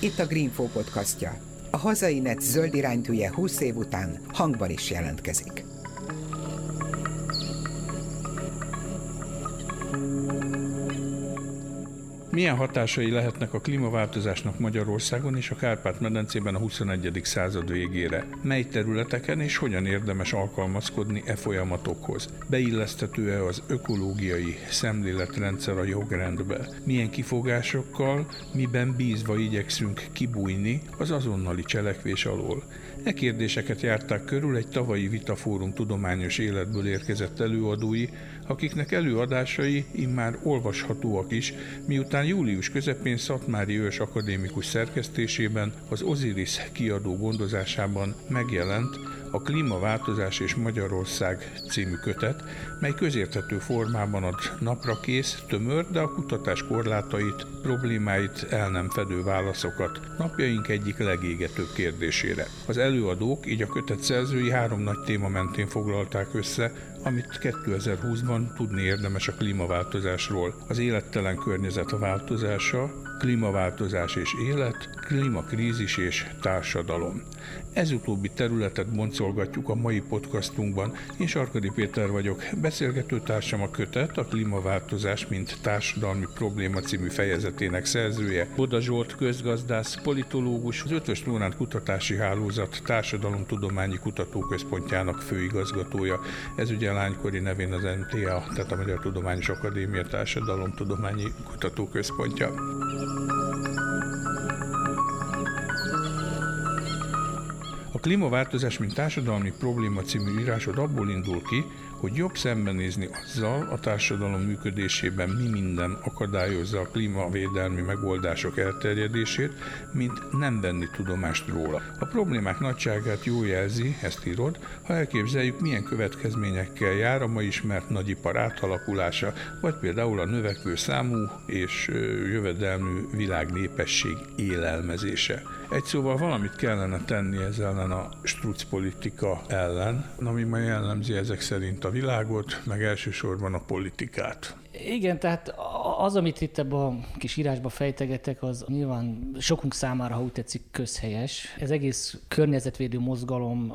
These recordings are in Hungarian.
Itt a Greenfo podcastja. A hazai net zöld iránytűje 20 év után hangban is jelentkezik. Milyen hatásai lehetnek a klímaváltozásnak Magyarországon és a Kárpát-medencében a 21. század végére? Mely területeken és hogyan érdemes alkalmazkodni e folyamatokhoz? Beilleszthető-e az ökológiai szemléletrendszer a jogrendbe? Milyen kifogásokkal, miben bízva igyekszünk kibújni az azonnali cselekvés alól? E kérdéseket járták körül egy tavalyi vitafórum tudományos életből érkezett előadói, akiknek előadásai immár olvashatóak is, miután július közepén Szatmári Ős akadémikus szerkesztésében az Osiris kiadó gondozásában megjelent a Klímaváltozás és Magyarország című kötet, mely közérthető formában ad naprakész, tömör, de a kutatás korlátait, problémáit el nem fedő válaszokat napjaink egyik legégetőbb kérdésére. Az előadók, így a kötet szerzői három nagy téma mentén foglalták össze, amit 2020-ban tudni érdemes a klímaváltozásról. Az élettelen környezet a változása, klímaváltozás és élet, klímakrízis és társadalom. Ez utóbbi területet boncolgatjuk a mai podcastunkban. Én Sarkadi Péter vagyok, beszélgető társam a kötet, a klímaváltozás, mint társadalmi probléma című fejezetének szerzője, Boda Zsolt közgazdász, politológus, az Ötös Lóránt Kutatási Hálózat Társadalomtudományi Kutatóközpontjának főigazgatója. Ez ugye lánykori nevén az MTA, tehát a Magyar Tudományos Akadémia Társadalomtudományi Kutatóközpontja. A klímaváltozás, mint társadalmi probléma című írásod abból indul ki, hogy jobb szembenézni azzal a társadalom működésében mi minden akadályozza a klímavédelmi megoldások elterjedését, mint nem venni tudomást róla. A problémák nagyságát jó jelzi, ezt írod, ha elképzeljük, milyen következményekkel jár a ma ismert nagyipar átalakulása, vagy például a növekvő számú és jövedelmű világnépesség élelmezése. Egy szóval valamit kellene tenni ezzel ellen a struc politika ellen, ami ma jellemzi ezek szerint a világot, meg elsősorban a politikát. Igen, tehát az, amit itt ebben a kis írásba fejtegetek, az nyilván sokunk számára, ha úgy tetszik, közhelyes. Ez egész környezetvédő mozgalom,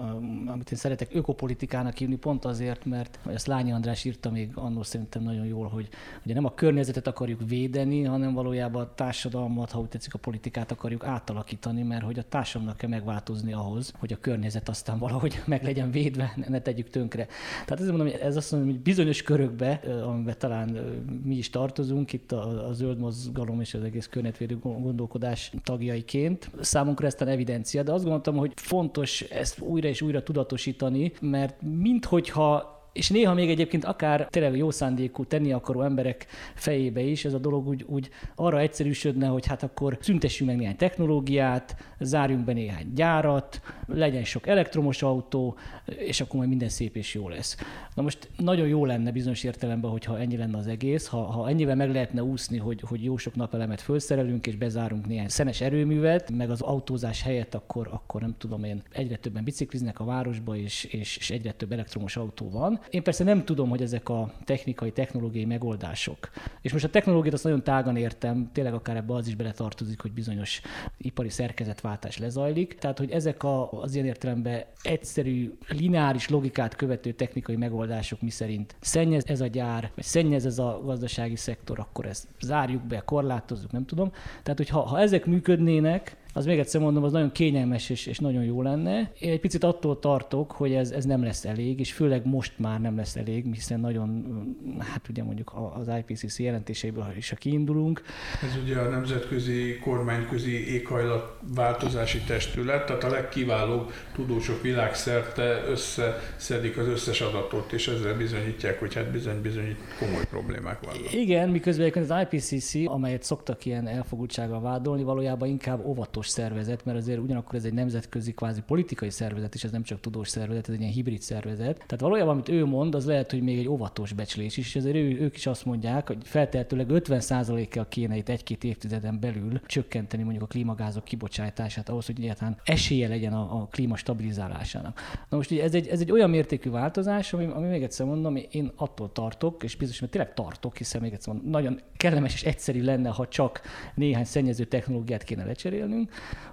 amit én szeretek ökopolitikának hívni, pont azért, mert ezt Lányi András írta még annól szerintem nagyon jól, hogy ugye nem a környezetet akarjuk védeni, hanem valójában a társadalmat, ha úgy tetszik, a politikát akarjuk átalakítani, mert hogy a társadalomnak kell megváltozni ahhoz, hogy a környezet aztán valahogy meg legyen védve, ne tegyük tönkre. Tehát ezért mondom, hogy ez azt mondom, hogy bizonyos körökbe, amiben talán mi is tartozunk itt a, a zöld mozgalom és az egész környezetvédő gondolkodás tagjaiként. Számunkra ezt a evidencia, de azt gondoltam, hogy fontos ezt újra és újra tudatosítani, mert minthogyha és néha még egyébként akár tényleg jó szándékú tenni akaró emberek fejébe is ez a dolog úgy, úgy arra egyszerűsödne, hogy hát akkor szüntessünk meg néhány technológiát, zárjunk be néhány gyárat, legyen sok elektromos autó, és akkor majd minden szép és jó lesz. Na most nagyon jó lenne bizonyos értelemben, hogyha ennyi lenne az egész, ha, ha ennyivel meg lehetne úszni, hogy, hogy jó sok napelemet felszerelünk, és bezárunk néhány szenes erőművet, meg az autózás helyett akkor, akkor nem tudom én, egyre többen bicikliznek a városba, és, és, és egyre több elektromos autó van. Én persze nem tudom, hogy ezek a technikai, technológiai megoldások. És most a technológiát azt nagyon tágan értem, tényleg akár ebbe az is beletartozik, hogy bizonyos ipari szerkezetváltás lezajlik. Tehát, hogy ezek a, az ilyen értelemben egyszerű, lineáris logikát követő technikai megoldások, mi szerint szennyez ez a gyár, vagy szennyez ez a gazdasági szektor, akkor ezt zárjuk be, korlátozzuk, nem tudom. Tehát, hogy ha, ha ezek működnének, az még egyszer mondom, az nagyon kényelmes és, és nagyon jó lenne. Én egy picit attól tartok, hogy ez, ez nem lesz elég, és főleg most már nem lesz elég, hiszen nagyon, hát ugye mondjuk az IPCC jelentéseiből is, ha kiindulunk. Ez ugye a Nemzetközi Kormányközi Éghajlatváltozási Testület, tehát a legkiválóbb tudósok világszerte összeszedik az összes adatot, és ezzel bizonyítják, hogy hát bizony-bizony komoly problémák vannak. Igen, miközben az IPCC, amelyet szoktak ilyen elfogultsággal vádolni, valójában inkább óvatos tudós szervezet, mert azért ugyanakkor ez egy nemzetközi kvázi politikai szervezet, és ez nem csak tudós szervezet, ez egy ilyen hibrid szervezet. Tehát valójában, amit ő mond, az lehet, hogy még egy óvatos becslés is, és azért ő, ők is azt mondják, hogy feltehetőleg 50%-kal kéne itt egy-két évtizeden belül csökkenteni mondjuk a klímagázok kibocsátását ahhoz, hogy egyáltalán esélye legyen a, a klíma stabilizálásának. Na most ugye ez egy, ez egy olyan mértékű változás, ami, ami még egyszer mondom, én attól tartok, és biztos, mert tényleg tartok, hiszen még egyszer mondom, nagyon kellemes és egyszerű lenne, ha csak néhány szennyező technológiát kéne lecserélnünk,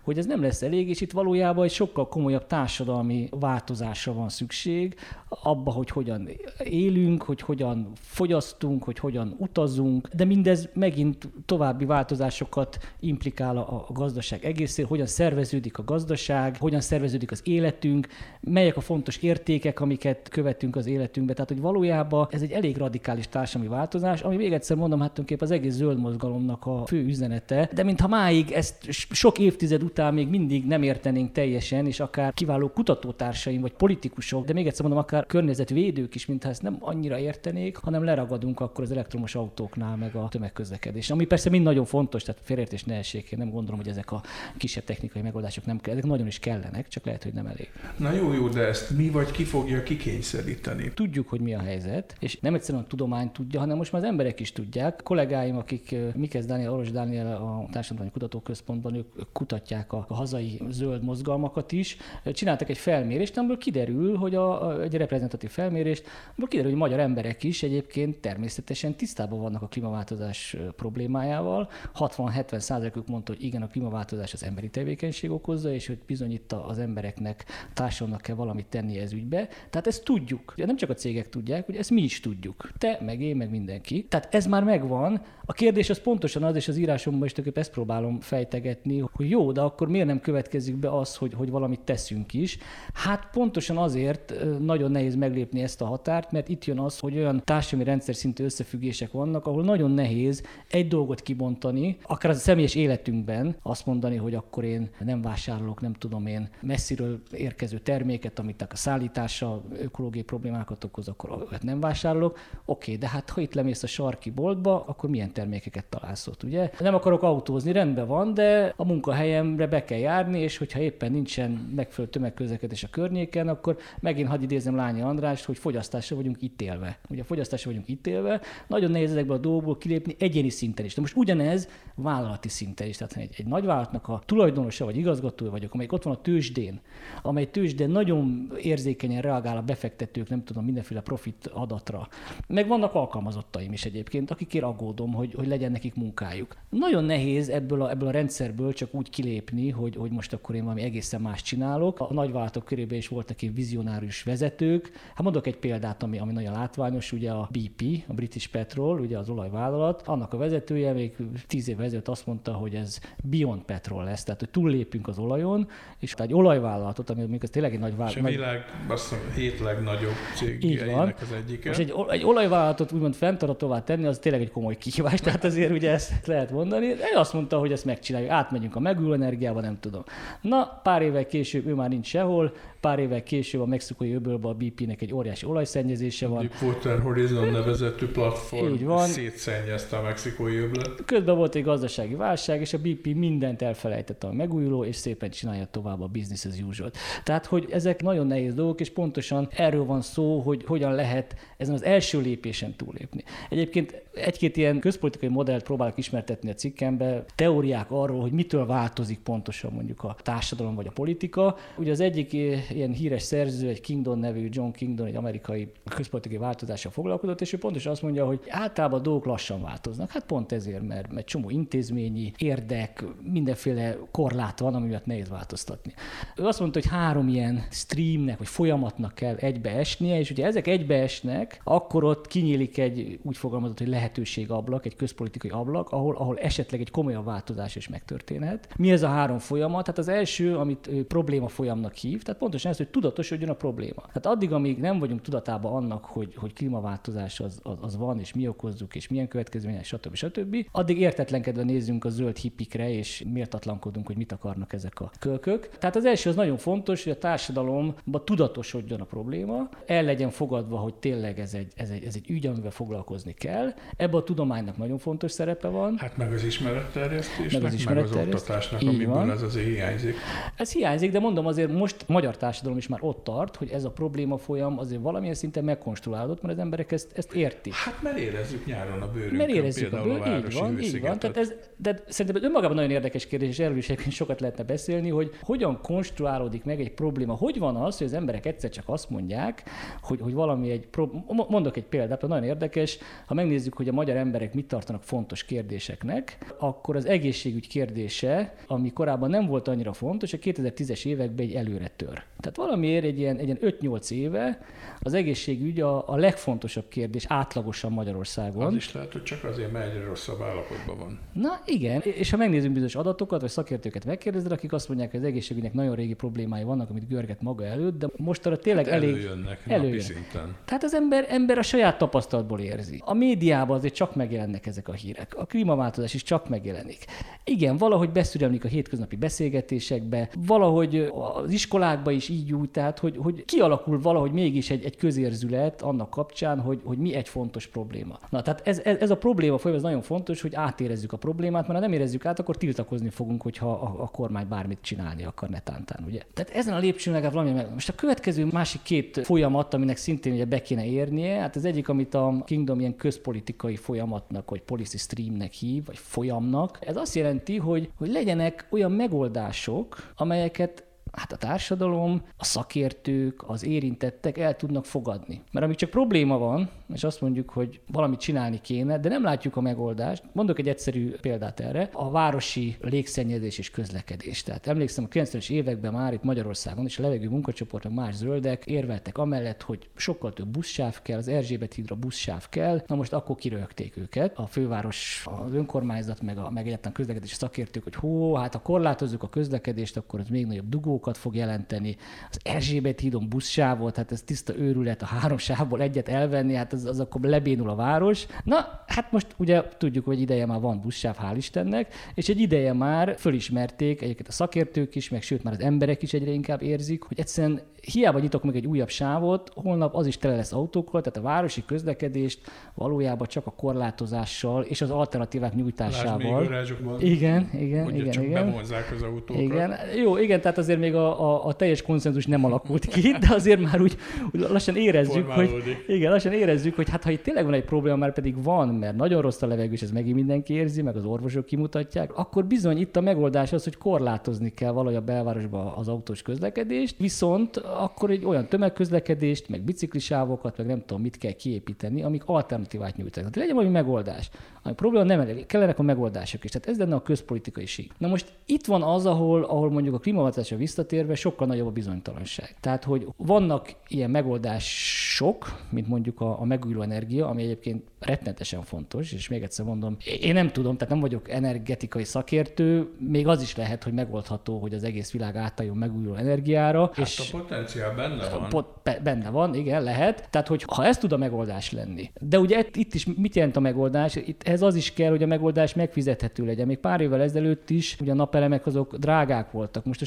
hogy ez nem lesz elég, és itt valójában egy sokkal komolyabb társadalmi változásra van szükség, abba, hogy hogyan élünk, hogy hogyan fogyasztunk, hogy hogyan utazunk, de mindez megint további változásokat implikál a, gazdaság egészére, hogyan szerveződik a gazdaság, hogyan szerveződik az életünk, melyek a fontos értékek, amiket követünk az életünkbe. Tehát, hogy valójában ez egy elég radikális társadalmi változás, ami még egyszer mondom, hát az egész zöld mozgalomnak a fő üzenete, de mintha máig ezt sok évtized után még mindig nem értenénk teljesen, és akár kiváló kutatótársaim vagy politikusok, de még egyszer mondom, akár környezetvédők is, mintha ezt nem annyira értenék, hanem leragadunk akkor az elektromos autóknál, meg a tömegközlekedés. Ami persze mind nagyon fontos, tehát félértés ne essék, én nem gondolom, hogy ezek a kisebb technikai megoldások nem kell, ezek nagyon is kellenek, csak lehet, hogy nem elég. Na jó, jó, de ezt mi vagy ki fogja kikényszeríteni? Tudjuk, hogy mi a helyzet, és nem egyszerűen a tudomány tudja, hanem most már az emberek is tudják. A kollégáim, akik Mikesz Dániel, Oros Dániel a Társadalmi Kutatóközpontban, ők kutatják a, hazai zöld mozgalmakat is, csináltak egy felmérést, amiből kiderül, hogy a, egy reprezentatív felmérést, amiből kiderül, hogy magyar emberek is egyébként természetesen tisztában vannak a klímaváltozás problémájával. 60-70 százalékuk mondta, hogy igen, a klímaváltozás az emberi tevékenység okozza, és hogy bizony itt az embereknek, társadalomnak kell valamit tenni ez ügybe. Tehát ezt tudjuk. Ugye nem csak a cégek tudják, hogy ezt mi is tudjuk. Te, meg én, meg mindenki. Tehát ez már megvan. A kérdés az pontosan az, és az írásomban is tök ezt próbálom fejtegetni, hogy jó, de akkor miért nem következik be az, hogy, hogy valamit teszünk is? Hát pontosan azért nagyon nehéz meglépni ezt a határt, mert itt jön az, hogy olyan társadalmi rendszer szintű összefüggések vannak, ahol nagyon nehéz egy dolgot kibontani, akár a személyes életünkben azt mondani, hogy akkor én nem vásárolok, nem tudom én, messziről érkező terméket, amit a szállítása ökológiai problémákat okoz, akkor nem vásárolok. Oké, de hát ha itt lemész a sarki boltba, akkor milyen termékeket találsz ott, ugye? Nem akarok autózni, rendben van, de a munkahelyemre be kell járni, és hogyha éppen nincsen megfelelő tömegközlekedés a környéken, akkor megint hadd idézem Lányi Andrást, hogy fogyasztásra vagyunk ítélve. Ugye fogyasztásra vagyunk ítélve, nagyon nehéz ezekből a dolgokból kilépni egyéni szinten is. De most ugyanez vállalati szinten is. Tehát egy, egy nagyvállalatnak a tulajdonosa vagy igazgatója vagyok, amelyik ott van a tőzsdén, amely tőzsdén nagyon érzékenyen reagál a befektetők, nem tudom, mindenféle profit adatra. Meg vannak alkalmazottaim is egyébként, akikért aggódom, hogy, hogy legyen nekik munkájuk. Nagyon nehéz ebből a, ebből a rendszerből csak úgy kilépni, hogy, hogy most akkor én valami egészen más csinálok. A nagyvállalatok körében is voltak egy vizionárius vezetők. Hát mondok egy példát, ami, ami nagyon látványos, ugye a BP, a British Petrol, ugye az olajvállalat, annak a vezetője még tíz évvel ezelőtt azt mondta, hogy ez Beyond Petrol lesz, tehát hogy túllépünk az olajon, és egy olajvállalatot, ami még az tényleg egy nagy vállalat. És a világ azt mondom, hét legnagyobb cégjeinek az egyike. És egy, egy olajvállalatot úgymond fenntartóvá tenni, az tényleg egy komoly kihívás, tehát azért ugye ezt lehet mondani. De ő azt mondta, hogy ezt megcsináljuk, átmegyünk a megújuló energiába, nem tudom. Na, pár évvel később ő már nincs sehol, pár évvel később a mexikói öbölben a BP-nek egy óriási olajszennyezése van. Deepwater Horizon nevezetű platform Így van. szétszennyezte a mexikói öblöt. Közben volt egy gazdasági válság, és a BP mindent elfelejtette a megújuló, és szépen csinálja tovább a business as usual. Tehát, hogy ezek nagyon nehéz dolgok, és pontosan erről van szó, hogy hogyan lehet ezen az első lépésen túlépni. Egyébként egy-két ilyen közpolitikai modellt próbálok ismertetni a cikkembe, teóriák arról, hogy mitől változik pontosan mondjuk a társadalom vagy a politika. Ugye az egyik ilyen híres szerző, egy Kingdon nevű John Kingdon, egy amerikai közpolitikai változással foglalkozott, és ő pontosan azt mondja, hogy általában a dolgok lassan változnak. Hát pont ezért, mert, mert csomó intézményi érdek, mindenféle korlát van, ami miatt nehéz változtatni. Ő azt mondta, hogy három ilyen streamnek, vagy folyamatnak kell egybeesnie, és ugye ezek egybeesnek, akkor ott kinyílik egy, úgy fogalmazott, hogy lehetőségablak, egy közpolitikai ablak, ahol, ahol esetleg egy komolyabb változás is megtörténhet. Mi ez a három folyamat? Hát az első, amit probléma folyamnak hív, tehát pontosan ez, hogy tudatosodjon a probléma. Tehát addig, amíg nem vagyunk tudatában annak, hogy, hogy klímaváltozás az, az, az van, és mi okozzuk, és milyen következmények, stb. stb., addig értetlenkedve nézzünk a zöld hippikre, és méltatlankodunk, hogy mit akarnak ezek a kölkök. Tehát az első az nagyon fontos, hogy a társadalomban tudatosodjon a probléma, el legyen fogadva, hogy tényleg ez egy, ez egy, ez egy ügy, amivel foglalkozni kell. Ebben a tudománynak nagyon fontos szerepe van. Hát meg az ismeretterjesztésnek, meg, az, ismeretterjesztés. meg gondolkodásnak, Így amiből van. ez azért hiányzik. Ez hiányzik, de mondom azért most magyar társadalom is már ott tart, hogy ez a probléma folyam azért valamilyen szinten megkonstruálódott, mert az emberek ezt, ezt értik. Hát mert érezzük nyáron a bőrünkön, mert érezzük a, bőr, a így van, így van. Tehát ez, de szerintem ez önmagában nagyon érdekes kérdés, és erről is sokat lehetne beszélni, hogy hogyan konstruálódik meg egy probléma. Hogy van az, hogy az emberek egyszer csak azt mondják, hogy, hogy valami egy, pro- mondok egy példát, nagyon érdekes, ha megnézzük, hogy a magyar emberek mit tartanak fontos kérdéseknek, akkor az egészségügy kérdése, ami korábban nem volt annyira fontos, a 2010-es években egy előre tör. Tehát valamiért egy ilyen, egy ilyen 5-8 éve az egészségügy a, a legfontosabb kérdés átlagosan Magyarországon. Az is lehet, hogy csak azért, mert egyre rosszabb állapotban van. Na igen, és ha megnézzünk bizonyos adatokat, vagy szakértőket megkérdezed, akik azt mondják, hogy az egészségügynek nagyon régi problémái vannak, amit görget maga előtt, de most arra tényleg hát elég... Előjönnek előjön. szinten. Tehát az ember, ember a saját tapasztalatból érzi. A médiában azért csak megjelennek ezek a hírek. A klímaváltozás is csak megjelenik. Igen, valahogy beszüremlik a hétköznapi beszélgetésekbe, valahogy az iskolákba is így úgy, tehát hogy, hogy kialakul valahogy mégis egy, egy közérzület annak kapcsán, hogy, hogy mi egy fontos probléma. Na, tehát ez, ez, ez a probléma folyam, nagyon fontos, hogy átérezzük a problémát, mert ha nem érezzük át, akkor tiltakozni fogunk, hogyha a, a kormány bármit csinálni akar netántán, ugye? Tehát ezen a lépcsőn legalább valami meg. Most a következő másik két folyamat, aminek szintén ugye be kéne érnie, hát az egyik, amit a Kingdom ilyen közpolitikai folyamatnak, vagy policy streamnek hív, vagy folyamnak. Ez azt jelenti, hogy, hogy legyenek olyan megoldások, amelyeket hát a társadalom, a szakértők, az érintettek el tudnak fogadni. Mert amíg csak probléma van, és azt mondjuk, hogy valamit csinálni kéne, de nem látjuk a megoldást. Mondok egy egyszerű példát erre. A városi légszennyezés és közlekedés. Tehát emlékszem, a 90-es években már itt Magyarországon és a levegő munkacsoportok más zöldek érveltek amellett, hogy sokkal több buszsáv kell, az Erzsébet hídra buszsáv kell. Na most akkor kirögték őket. A főváros, az önkormányzat, meg, a, meg egyáltalán közlekedési szakértők, hogy hó, hát ha korlátozzuk a közlekedést, akkor az még nagyobb dugókat fog jelenteni. Az Erzsébet hídon buszsávot, hát ez tiszta őrület, a három sávból egyet elvenni, hát az, az akkor lebénul a város. Na, hát most ugye tudjuk, hogy ideje már van buszsáv, hál' Istennek, és egy ideje már fölismerték egyébként a szakértők is, meg sőt már az emberek is egyre inkább érzik, hogy egyszerűen hiába nyitok meg egy újabb sávot, holnap az is tele lesz autókkal, tehát a városi közlekedést valójában csak a korlátozással és az alternatívák nyújtásával. Lásd, igen, igen, igen, csak igen. bevonzák az autókat. Igen, jó, igen, tehát azért még a, a, a teljes konszenzus nem alakult ki, de azért már úgy, úgy lassan érezzük, hogy igen, lassan érezzük, hogy hát ha itt tényleg van egy probléma, már pedig van, mert nagyon rossz a levegő, és ez megint mindenki érzi, meg az orvosok kimutatják, akkor bizony itt a megoldás az, hogy korlátozni kell valahogy a belvárosba az autós közlekedést, viszont akkor egy olyan tömegközlekedést, meg biciklisávokat, meg nem tudom mit kell kiépíteni, amik alternatívát nyújtanak. Tehát legyen valami megoldás. Ami probléma nem elég, kellenek a megoldások is. Tehát ez lenne a közpolitikai sík. Na most itt van az, ahol, ahol mondjuk a klímaváltozásra visszatérve sokkal nagyobb a bizonytalanság. Tehát, hogy vannak ilyen megoldások, mint mondjuk a, a megújuló energia, ami egyébként rettenetesen fontos, és még egyszer mondom, én nem tudom, tehát nem vagyok energetikai szakértő, még az is lehet, hogy megoldható, hogy az egész világ átálljon megújuló energiára. Hát és a potenciál benne van. Pot, benne van, igen, lehet. Tehát, hogy ha ez tud a megoldás lenni. De ugye itt is mit jelent a megoldás? Itt ez az is kell, hogy a megoldás megfizethető legyen. Még pár évvel ezelőtt is ugye a napelemek azok drágák voltak. Most a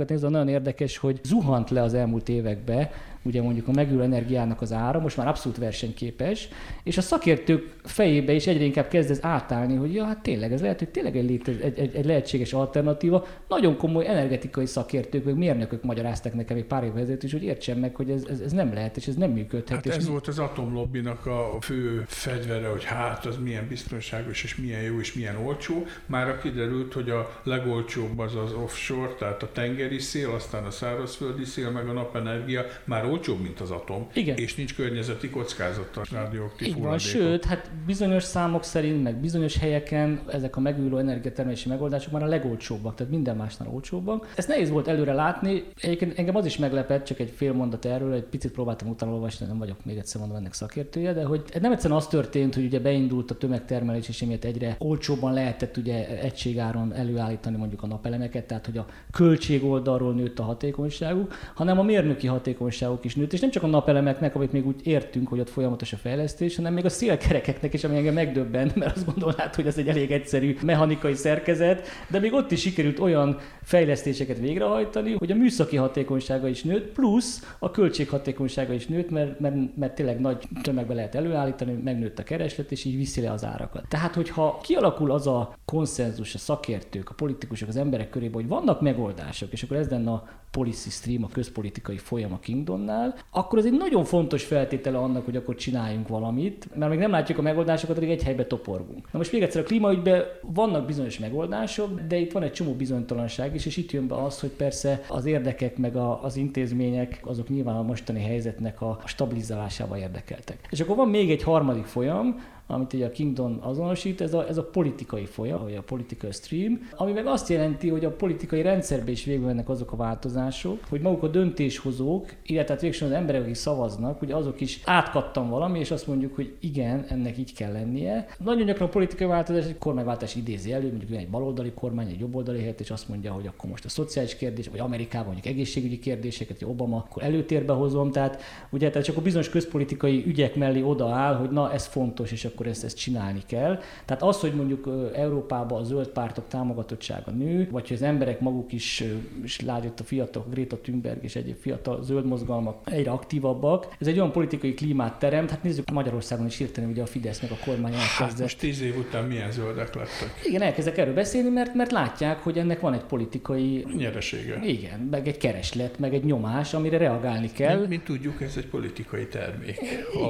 statisztikákat nézve nagyon érdekes, hogy zuhant le az elmúlt években ugye mondjuk a megülő energiának az ára, most már abszolút versenyképes, és a szakértők fejébe is egyre inkább kezd ez átállni, hogy ja, hát tényleg, ez lehet, hogy tényleg egy, létez, egy, egy, egy lehetséges alternatíva. Nagyon komoly energetikai szakértők, vagy mérnökök magyaráztak nekem egy pár évvel ezelőtt is, hogy értsem meg, hogy ez, ez, ez nem lehet, és ez nem működhet. Hát és ez mi... volt az atomlobbinak a fő fegyvere, hogy hát az milyen biztonságos, és milyen jó, és milyen olcsó. Már kiderült, hogy a legolcsóbb az az offshore, tehát a tengeri szél, aztán a szárazföldi szél, meg a napenergia már olcsóbb, mint az atom, Igen. és nincs környezeti kockázata radioaktív Így van, sőt, hát bizonyos számok szerint, meg bizonyos helyeken ezek a megújuló energiatermelési megoldások már a legolcsóbbak, tehát minden másnál olcsóbbak. Ezt nehéz volt előre látni, egyébként engem az is meglepett, csak egy fél mondat erről, egy picit próbáltam utána olvasni, nem vagyok még egyszer mondom ennek szakértője, de hogy nem egyszerűen az történt, hogy ugye beindult a tömegtermelés, és emiatt egyre olcsóbban lehetett ugye egységáron előállítani mondjuk a napelemeket, tehát hogy a költség oldalról nőtt a hatékonyságuk, hanem a mérnöki hatékonyságuk is nőtt, és nem csak a napelemeknek, amit még úgy értünk, hogy ott folyamatos a fejlesztés, hanem még a szélkerekeknek is, ami engem megdöbben, mert azt gondolnád, hogy ez egy elég egyszerű mechanikai szerkezet, de még ott is sikerült olyan fejlesztéseket végrehajtani, hogy a műszaki hatékonysága is nőtt, plusz a költséghatékonysága is nőtt, mert, mert, mert tényleg nagy tömegbe lehet előállítani, megnőtt a kereslet, és így viszi le az árakat. Tehát, hogyha kialakul az a konszenzus, a szakértők, a politikusok, az emberek körében, hogy vannak megoldások, és akkor ez lenne a policy stream, a közpolitikai folyam a Kingdonnál, akkor ez egy nagyon fontos feltétele annak, hogy akkor csináljunk valamit, mert még nem látjuk a megoldásokat, addig egy helybe toporgunk. Na most még egyszer a klímaügyben vannak bizonyos megoldások, de itt van egy csomó bizonytalanság is, és itt jön be az, hogy persze az érdekek meg a, az intézmények azok nyilván a mostani helyzetnek a stabilizálásával érdekeltek. És akkor van még egy harmadik folyam, amit ugye a Kingdom azonosít, ez a, ez a politikai folyam, vagy a political stream, ami meg azt jelenti, hogy a politikai rendszerbe is végül mennek azok a változások, hogy maguk a döntéshozók, illetve hát végsősorban az emberek, akik szavaznak, hogy azok is átkattam valami, és azt mondjuk, hogy igen, ennek így kell lennie. Nagyon gyakran a politikai változás egy kormányváltás idézi elő, mondjuk egy baloldali kormány, egy jobboldali helyett, és azt mondja, hogy akkor most a szociális kérdés, vagy Amerikában mondjuk egészségügyi kérdéseket, hogy Obama, akkor előtérbe hozom. Tehát ugye tehát csak a bizonyos közpolitikai ügyek mellé odaáll, hogy na ez fontos, és akkor akkor ezt, ezt csinálni kell. Tehát az, hogy mondjuk Európában a zöld pártok támogatottsága nő, vagy hogy az emberek maguk is, és látjuk a fiatal Greta Thunberg és egyéb fiatal zöld mozgalmak egyre aktívabbak, ez egy olyan politikai klímát teremt, hát nézzük Magyarországon is hirtelen ugye a Fidesz meg a kormány elkezdett. Hát most tíz év után milyen zöldek lettek? Igen, elkezdek erről beszélni, mert, mert látják, hogy ennek van egy politikai... Nyeresége. Igen, meg egy kereslet, meg egy nyomás, amire reagálni kell. Mint, mint tudjuk, ez egy politikai termék,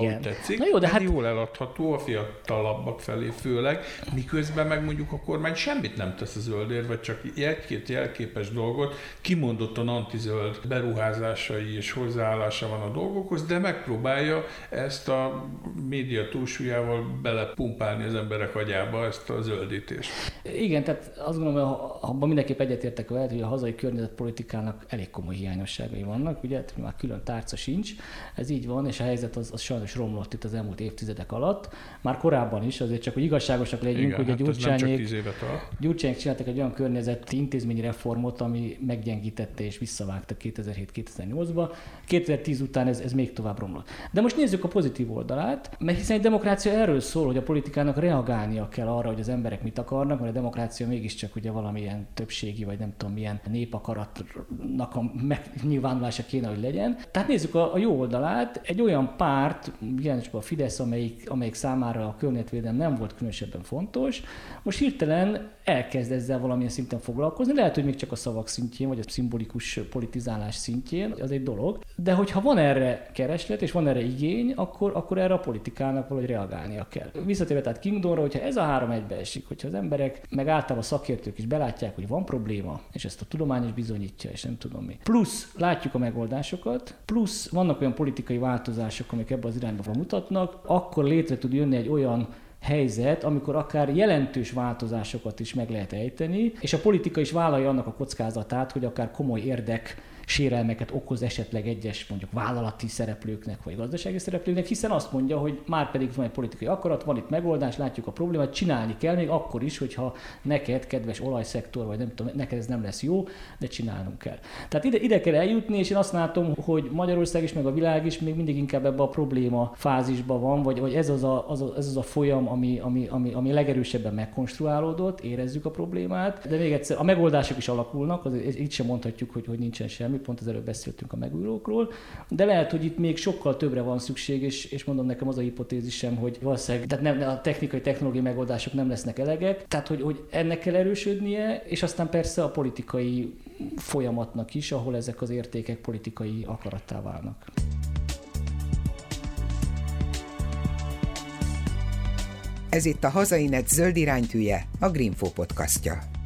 Igen. tetszik. Na jó, de hát... Jól eladható a fiatal fiatalabbak felé főleg, miközben meg mondjuk a kormány semmit nem tesz a zöldért, vagy csak egy-két jelképes dolgot, kimondottan antizöld beruházásai és hozzáállása van a dolgokhoz, de megpróbálja ezt a média túlsúlyával belepumpálni az emberek agyába ezt a zöldítést. Igen, tehát azt gondolom, hogy abban mindenképp egyetértek veled, hogy a hazai környezetpolitikának elég komoly hiányosságai vannak, ugye, már külön tárca sincs, ez így van, és a helyzet az, az sajnos romlott itt az elmúlt évtizedek alatt. Már korábban is, azért csak hogy igazságosak legyünk, Igen, hogy a hát Gyurcsányék csináltak egy olyan környezeti intézményi reformot, ami meggyengítette és visszavágta 2007-2008-ba. 2010 után ez, ez még tovább romlott. De most nézzük a pozitív oldalát, mert hiszen egy demokrácia erről szól, hogy a politikának reagálnia kell arra, hogy az emberek mit akarnak, mert a demokrácia mégiscsak ugye valamilyen többségi, vagy nem tudom milyen népakaratnak a megnyilvánulása kéne, hogy legyen. Tehát nézzük a, a jó oldalát, egy olyan párt, jelenleg a Fidesz, amelyik, amelyik számára számára a környezetvédelem nem volt különösebben fontos, most hirtelen elkezd ezzel valamilyen szinten foglalkozni, lehet, hogy még csak a szavak szintjén, vagy a szimbolikus politizálás szintjén, az egy dolog, de hogyha van erre kereslet, és van erre igény, akkor, akkor erre a politikának valahogy reagálnia kell. Visszatérve tehát Kingdomra, hogyha ez a három egybeesik, hogyha az emberek, meg általában a szakértők is belátják, hogy van probléma, és ezt a tudomány is bizonyítja, és nem tudom mi. Plusz látjuk a megoldásokat, plusz vannak olyan politikai változások, amik ebbe az irányba mutatnak, akkor létre tud jönni egy olyan helyzet, amikor akár jelentős változásokat is meg lehet ejteni, és a politika is vállalja annak a kockázatát, hogy akár komoly érdek sérelmeket okoz esetleg egyes mondjuk vállalati szereplőknek vagy gazdasági szereplőknek, hiszen azt mondja, hogy már pedig van egy politikai akarat, van itt megoldás, látjuk a problémát, csinálni kell még akkor is, hogyha neked, kedves olajszektor, vagy nem tudom, neked ez nem lesz jó, de csinálnunk kell. Tehát ide, ide kell eljutni, és én azt látom, hogy Magyarország is, meg a világ is még mindig inkább ebbe a probléma fázisban van, vagy, vagy ez, az a, az a, ez az a folyam, ami, ami, ami, ami legerősebben megkonstruálódott, érezzük a problémát, de még egyszer, a megoldások is alakulnak, az, itt sem mondhatjuk, hogy, hogy nincsen semmi, pont az előbb beszéltünk a megújulókról, de lehet, hogy itt még sokkal többre van szükség, és, és mondom nekem az a hipotézisem, hogy valószínűleg tehát nem, a technikai, technológiai megoldások nem lesznek elegek, tehát hogy, hogy ennek kell erősödnie, és aztán persze a politikai folyamatnak is, ahol ezek az értékek politikai akarattá válnak. Ez itt a Hazainet zöld iránytűje, a Greenfo podcastja.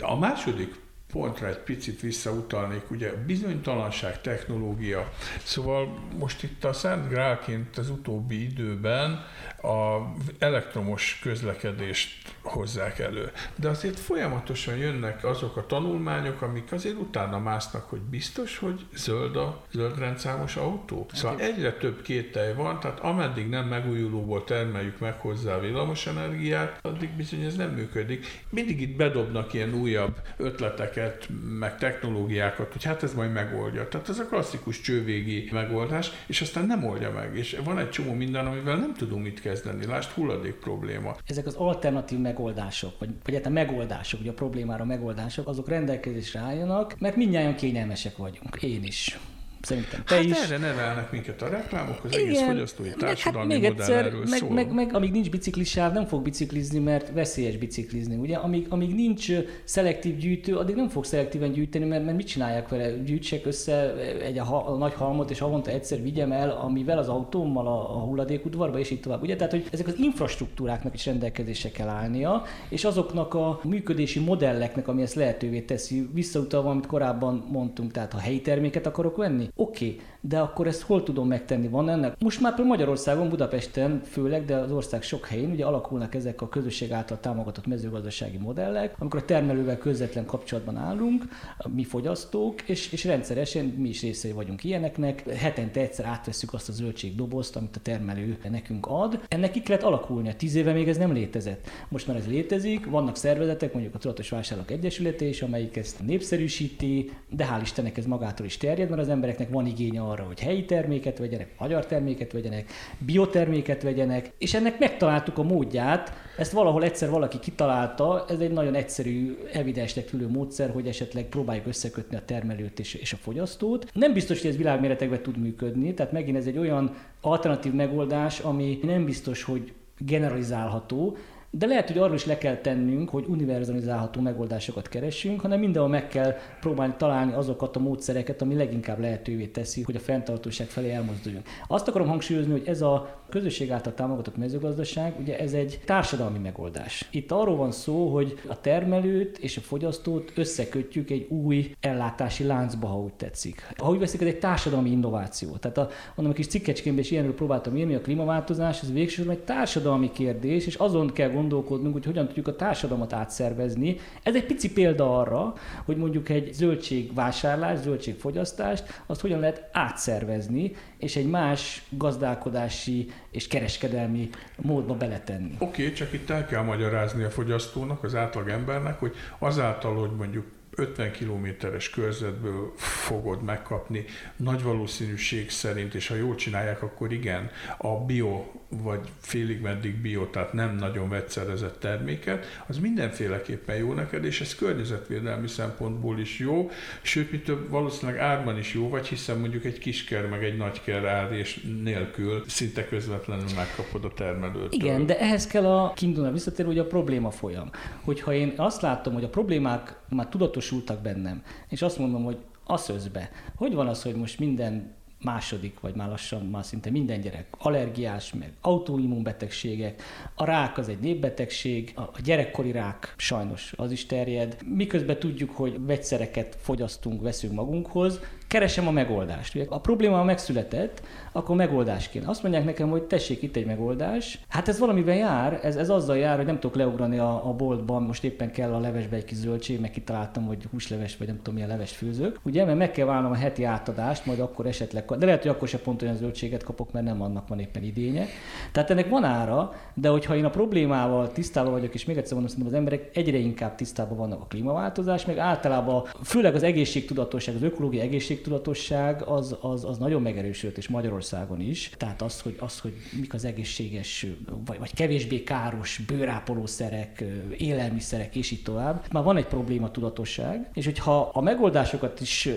A második pontra egy picit visszautalnék, ugye bizonytalanság, technológia. Szóval most itt a Szent Grálként az utóbbi időben a elektromos közlekedést hozzák elő. De azért folyamatosan jönnek azok a tanulmányok, amik azért utána másznak, hogy biztos, hogy zöld a zöld rendszámos autó. Szóval egyre több kételj van, tehát ameddig nem megújulóból termeljük meg hozzá a villamosenergiát, addig bizony ez nem működik. Mindig itt bedobnak ilyen újabb ötleteket, meg technológiákat, hogy hát ez majd megoldja. Tehát ez a klasszikus csővégi megoldás, és aztán nem oldja meg. És van egy csomó minden, amivel nem tudunk mit kezdeni. Lásd, hulladék probléma. Ezek az alternatív megoldások, vagy, vagy hát a megoldások, vagy a problémára megoldások, azok rendelkezésre álljanak, mert mindjárt kényelmesek vagyunk. Én is szerintem te hát is. erre nevelnek minket a reklámok, az egész fogyasztói társadalmi meg, hát még egyszer, erről meg, szól. meg, meg, amíg nincs biciklisáv, nem fog biciklizni, mert veszélyes biciklizni. Ugye? Amíg, amíg nincs szelektív gyűjtő, addig nem fog szelektíven gyűjteni, mert, mert mit csinálják vele? Gyűjtsek össze egy a, ha, a nagy halmot, és havonta egyszer vigyem el, amivel az autómmal a, a hulladékudvarba, és így tovább. Ugye? Tehát, hogy ezek az infrastruktúráknak is rendelkezésre kell állnia, és azoknak a működési modelleknek, ami ezt lehetővé teszi, visszautalva, amit korábban mondtunk, tehát ha helyi terméket akarok venni, oké, okay, de akkor ezt hol tudom megtenni? Van ennek? Most már például Magyarországon, Budapesten főleg, de az ország sok helyén ugye alakulnak ezek a közösség által támogatott mezőgazdasági modellek, amikor a termelővel közvetlen kapcsolatban állunk, mi fogyasztók, és, és rendszeresen mi is részei vagyunk ilyeneknek. Hetente egyszer átveszük azt a zöldségdobozt, amit a termelő nekünk ad. Ennek ki kellett alakulnia. Tíz éve még ez nem létezett. Most már ez létezik, vannak szervezetek, mondjuk a Tudatos Vásárlók Egyesülete is, amelyik ezt népszerűsíti, de hál' Istennek ez magától is terjed, mert az embereknek van igénye arra, hogy helyi terméket vegyenek, magyar terméket vegyenek, bioterméket vegyenek, és ennek megtaláltuk a módját, ezt valahol egyszer valaki kitalálta, ez egy nagyon egyszerű, evidensnek tűlő módszer, hogy esetleg próbáljuk összekötni a termelőt és, és a fogyasztót. Nem biztos, hogy ez világméretekben tud működni, tehát megint ez egy olyan alternatív megoldás, ami nem biztos, hogy generalizálható, de lehet, hogy arról is le kell tennünk, hogy univerzalizálható megoldásokat keresünk, hanem mindenhol meg kell próbálni találni azokat a módszereket, ami leginkább lehetővé teszi, hogy a fenntartóság felé elmozduljunk. Azt akarom hangsúlyozni, hogy ez a közösség által támogatott mezőgazdaság, ugye ez egy társadalmi megoldás. Itt arról van szó, hogy a termelőt és a fogyasztót összekötjük egy új ellátási láncba, ha úgy tetszik. Ha úgy veszik, ez egy társadalmi innováció. Tehát a, mondom, a kis cikkecskémben is ilyenről próbáltam írni, a klímaváltozás, ez végsősorban egy társadalmi kérdés, és azon kell gondolkodnunk, hogy hogyan tudjuk a társadalmat átszervezni. Ez egy pici példa arra, hogy mondjuk egy zöldségvásárlás, zöldségfogyasztást, azt hogyan lehet átszervezni, és egy más gazdálkodási és kereskedelmi módba beletenni. Oké, okay, csak itt el kell magyarázni a fogyasztónak, az átlag embernek, hogy azáltal, hogy mondjuk 50 kilométeres körzetből fogod megkapni nagy valószínűség szerint, és ha jól csinálják, akkor igen, a bio vagy félig meddig bio, tehát nem nagyon vegyszerezett terméket, az mindenféleképpen jó neked, és ez környezetvédelmi szempontból is jó, sőt, mi több valószínűleg árban is jó, vagy hiszen mondjuk egy kisker meg egy nagy ker árés nélkül szinte közvetlenül megkapod a termelőtől. Igen, de ehhez kell a kiindulni visszatérő, hogy a probléma folyam. Hogyha én azt látom, hogy a problémák már tudatosultak bennem, és azt mondom, hogy az összbe, hogy van az, hogy most minden második, vagy már lassan már szinte minden gyerek allergiás, meg autoimmunbetegségek. A rák az egy népbetegség, a gyerekkori rák sajnos az is terjed. Miközben tudjuk, hogy vegyszereket fogyasztunk, veszünk magunkhoz, keresem a megoldást. Ugye a probléma megszületett, akkor megoldás kéne. Azt mondják nekem, hogy tessék itt egy megoldás. Hát ez valamiben jár, ez, ez azzal jár, hogy nem tudok leugrani a, a boltban, most éppen kell a levesbe egy kis zöldség, meg kitaláltam, hogy húsleves, vagy nem tudom milyen leves főzők. Ugye, mert meg kell válnom a heti átadást, majd akkor esetleg, de lehet, hogy akkor se pont olyan zöldséget kapok, mert nem annak van éppen idénye. Tehát ennek van ára, de hogyha én a problémával tisztában vagyok, és még egyszer mondom, szerintem az emberek egyre inkább tisztában vannak a klímaváltozás, meg általában főleg az egészségtudatosság, az ökológiai egészségtudatosság az, az, az nagyon megerősödött, és Magyarországon is. Tehát az, hogy, az, hogy mik az egészséges, vagy, vagy kevésbé káros bőrápolószerek, élelmiszerek, és így tovább. Már van egy probléma tudatosság, és hogyha a megoldásokat is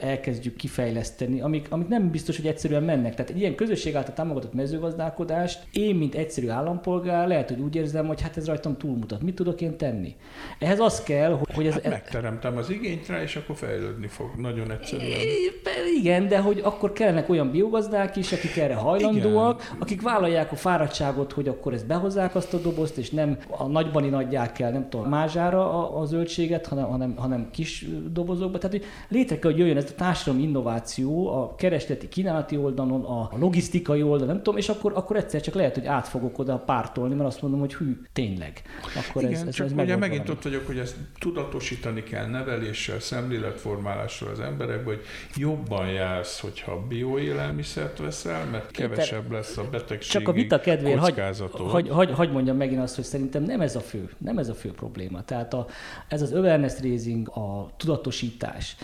elkezdjük kifejleszteni, amik, amik nem biztos, hogy egyszerűen mennek. Tehát egy ilyen közösség által támogatott mezőgazdálkodást én, mint egyszerű állampolgár, lehet, hogy úgy érzem, hogy hát ez rajtam túlmutat. Mit tudok én tenni? Ehhez az kell, hogy ez... Hát megteremtem az igényt rá, és akkor fejlődni fog. Nagyon egyszerűen. Igen, de hogy akkor kellenek olyan biogazdák is, akik erre hajlandóak, Igen. akik vállalják a fáradtságot, hogy akkor ezt behozzák azt a dobozt, és nem a nagybani nagyják kell, nem tudom, mázsára a, a zöldséget, hanem, hanem, hanem kis dobozokba. Tehát, hogy létre kell, hogy jöjjön ez a társadalmi innováció a keresleti kínálati oldalon, a logisztikai oldalon, nem tudom, és akkor, akkor egyszer csak lehet, hogy át fogok oda pártolni, mert azt mondom, hogy hű, tényleg. Akkor Igen, ez, ez, csak ez ugye megint ott vagyok, hogy ezt tudatosítani kell neveléssel, szemléletformálással az emberekbe, hogy jobban jársz, hogyha bioélelmiszert veszel, mert kevesebb lesz a betegség Csak a vita kedvéért hagy, hagy, hagy, hagy mondjam megint azt, hogy szerintem nem ez a fő, nem ez a fő probléma. Tehát a, ez az awareness raising, a tudatosítás,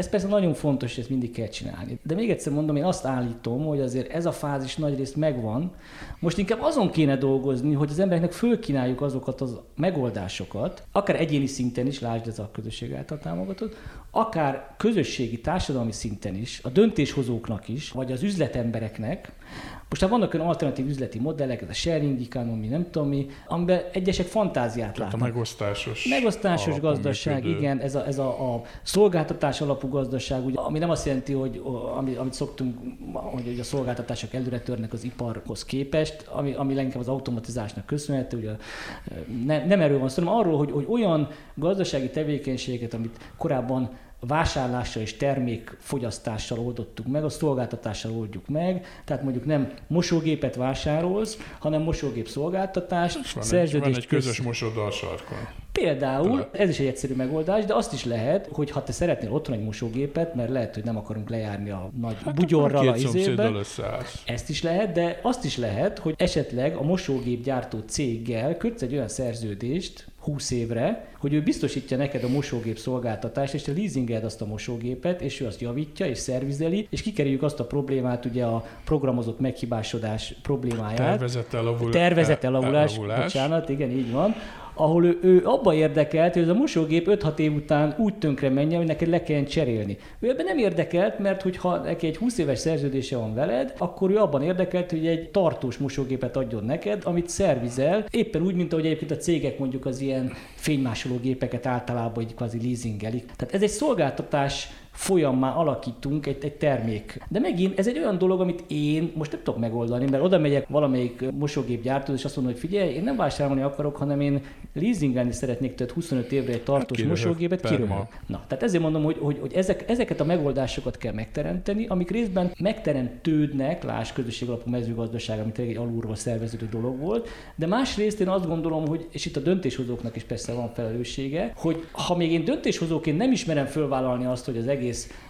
ez persze nagyon fontos, hogy ezt mindig kell csinálni. De még egyszer mondom, én azt állítom, hogy azért ez a fázis nagyrészt megvan. Most inkább azon kéne dolgozni, hogy az embereknek fölkínáljuk azokat az megoldásokat, akár egyéni szinten is, lásd ez a közösség által támogatott, akár közösségi társadalmi társadalmi szinten is, a döntéshozóknak is, vagy az üzletembereknek, most már vannak olyan alternatív üzleti modellek, ez a sharing economy, nem tudom mi, amiben egyesek fantáziát Tehát látnak. a megosztásos Megosztásos gazdaság, működő. igen, ez a, ez a, a szolgáltatás alapú gazdaság, ugye, ami nem azt jelenti, hogy ami, amit szoktunk, hogy a szolgáltatások előre törnek az iparhoz képest, ami, ami leginkább az automatizásnak köszönhető, ugye ne, nem erről van szó, hanem arról, hogy, hogy olyan gazdasági tevékenységet, amit korábban vásárlással és termékfogyasztással oldottuk meg, a szolgáltatással oldjuk meg, tehát mondjuk nem mosógépet vásárolsz, hanem mosógép szolgáltatást, És van, egy, szerződést van egy közös mosoda a sarkon. Például, ez is egy egyszerű megoldás, de azt is lehet, hogy ha te szeretnél otthon egy mosógépet, mert lehet, hogy nem akarunk lejárni a nagy hát bugyorral a izébe, ezt is lehet, de azt is lehet, hogy esetleg a mosógép gyártó céggel kötsz egy olyan szerződést 20 évre, hogy ő biztosítja neked a mosógép szolgáltatást, és te leasingeld azt a mosógépet, és ő azt javítja és szervizeli, és kikerüljük azt a problémát, ugye a programozott meghibásodás problémáját. Tervezett elavul... Tervezett elavulás, elavulás. bocsánat, igen, így van ahol ő, ő abba érdekelt, hogy ez a mosógép 5-6 év után úgy tönkre menjen, hogy neked le kelljen cserélni. Ő ebben nem érdekelt, mert hogyha neki egy 20 éves szerződése van veled, akkor ő abban érdekelt, hogy egy tartós mosógépet adjon neked, amit szervizel, éppen úgy, mint ahogy egyébként a cégek mondjuk az ilyen fénymásoló gépeket általában így kvázi leasingelik. Tehát ez egy szolgáltatás folyammá alakítunk egy, egy termék. De megint ez egy olyan dolog, amit én most nem tudok megoldani, mert oda megyek valamelyik mosógépgyártóhoz, és azt mondom, hogy figyelj, én nem vásárolni akarok, hanem én leasingelni szeretnék tőled 25 évre egy tartós kiröhög, mosógépet, kiröhög. Na, tehát ezért mondom, hogy, hogy, hogy ezek, ezeket a megoldásokat kell megteremteni, amik részben megteremtődnek, láss közösség alapú mezőgazdaság, ami tényleg egy alulról szerveződő dolog volt, de másrészt én azt gondolom, hogy, és itt a döntéshozóknak is persze van felelőssége, hogy ha még én döntéshozóként nem ismerem fölvállalni azt, hogy az egész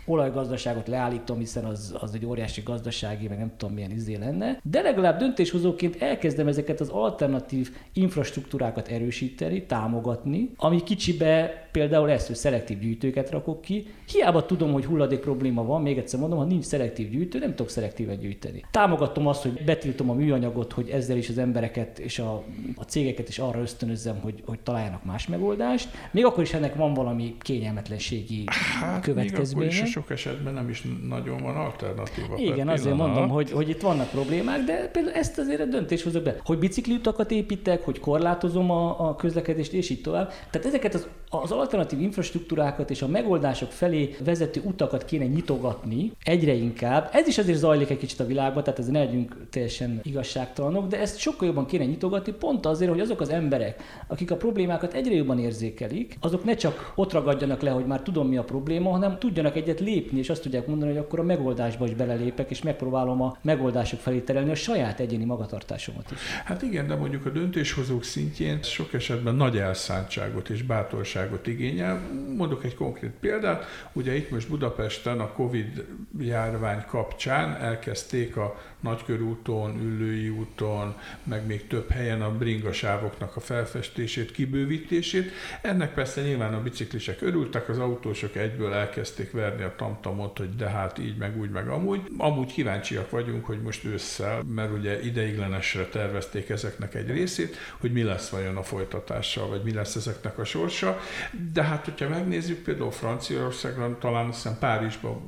olajgazdaságot leállítom, hiszen az, az egy óriási gazdasági, meg nem tudom milyen izé lenne, de legalább döntéshozóként elkezdem ezeket az alternatív infrastruktúrákat erősíteni, támogatni, ami kicsibe például ezt, hogy szelektív gyűjtőket rakok ki. Hiába tudom, hogy hulladék probléma van, még egyszer mondom, ha nincs szelektív gyűjtő, nem tudok szelektíven gyűjteni. Támogatom azt, hogy betiltom a műanyagot, hogy ezzel is az embereket és a, a cégeket is arra ösztönözzem, hogy, hogy találjanak más megoldást. Még akkor is ennek van valami kényelmetlenségi Hát még akkor is sok esetben nem is nagyon van alternatíva. Igen, azért mondom, hogy, hogy itt vannak problémák, de például ezt azért a döntéshozók be. Hogy bicikliutakat építek, hogy korlátozom a, a közlekedést, és így tovább. Tehát ezeket az, az alternatív infrastruktúrákat és a megoldások felé vezető utakat kéne nyitogatni egyre inkább. Ez is azért zajlik egy kicsit a világban, tehát ez ne legyünk teljesen igazságtalanok, de ezt sokkal jobban kéne nyitogatni, pont azért, hogy azok az emberek, akik a problémákat egyre jobban érzékelik, azok ne csak ott ragadjanak le, hogy már tudom mi a probléma, hanem tudjanak egyet lépni, és azt tudják mondani, hogy akkor a megoldásba is belelépek, és megpróbálom a megoldások felé terelni a saját egyéni magatartásomat is. Hát igen, de mondjuk a döntéshozók szintjén sok esetben nagy elszántságot és bátorságot igényel. Mondok egy konkrét példát. Ugye itt most Budapesten a Covid járvány kapcsán elkezdték a Nagykörúton, Üllői úton, meg még több helyen a bringasávoknak a felfestését, kibővítését. Ennek persze nyilván a biciklisek örültek, az autósok egyből elkezdték verni a tamtamot, hogy de hát így, meg úgy, meg amúgy. Amúgy kíváncsiak vagyunk, hogy most ősszel, mert ugye ideiglenesre tervezték ezeknek egy részét, hogy mi lesz vajon a folytatással, vagy mi lesz ezeknek a sorsa. De hát, hogyha megnézzük, például Franciaországban, talán azt hiszem Párizsban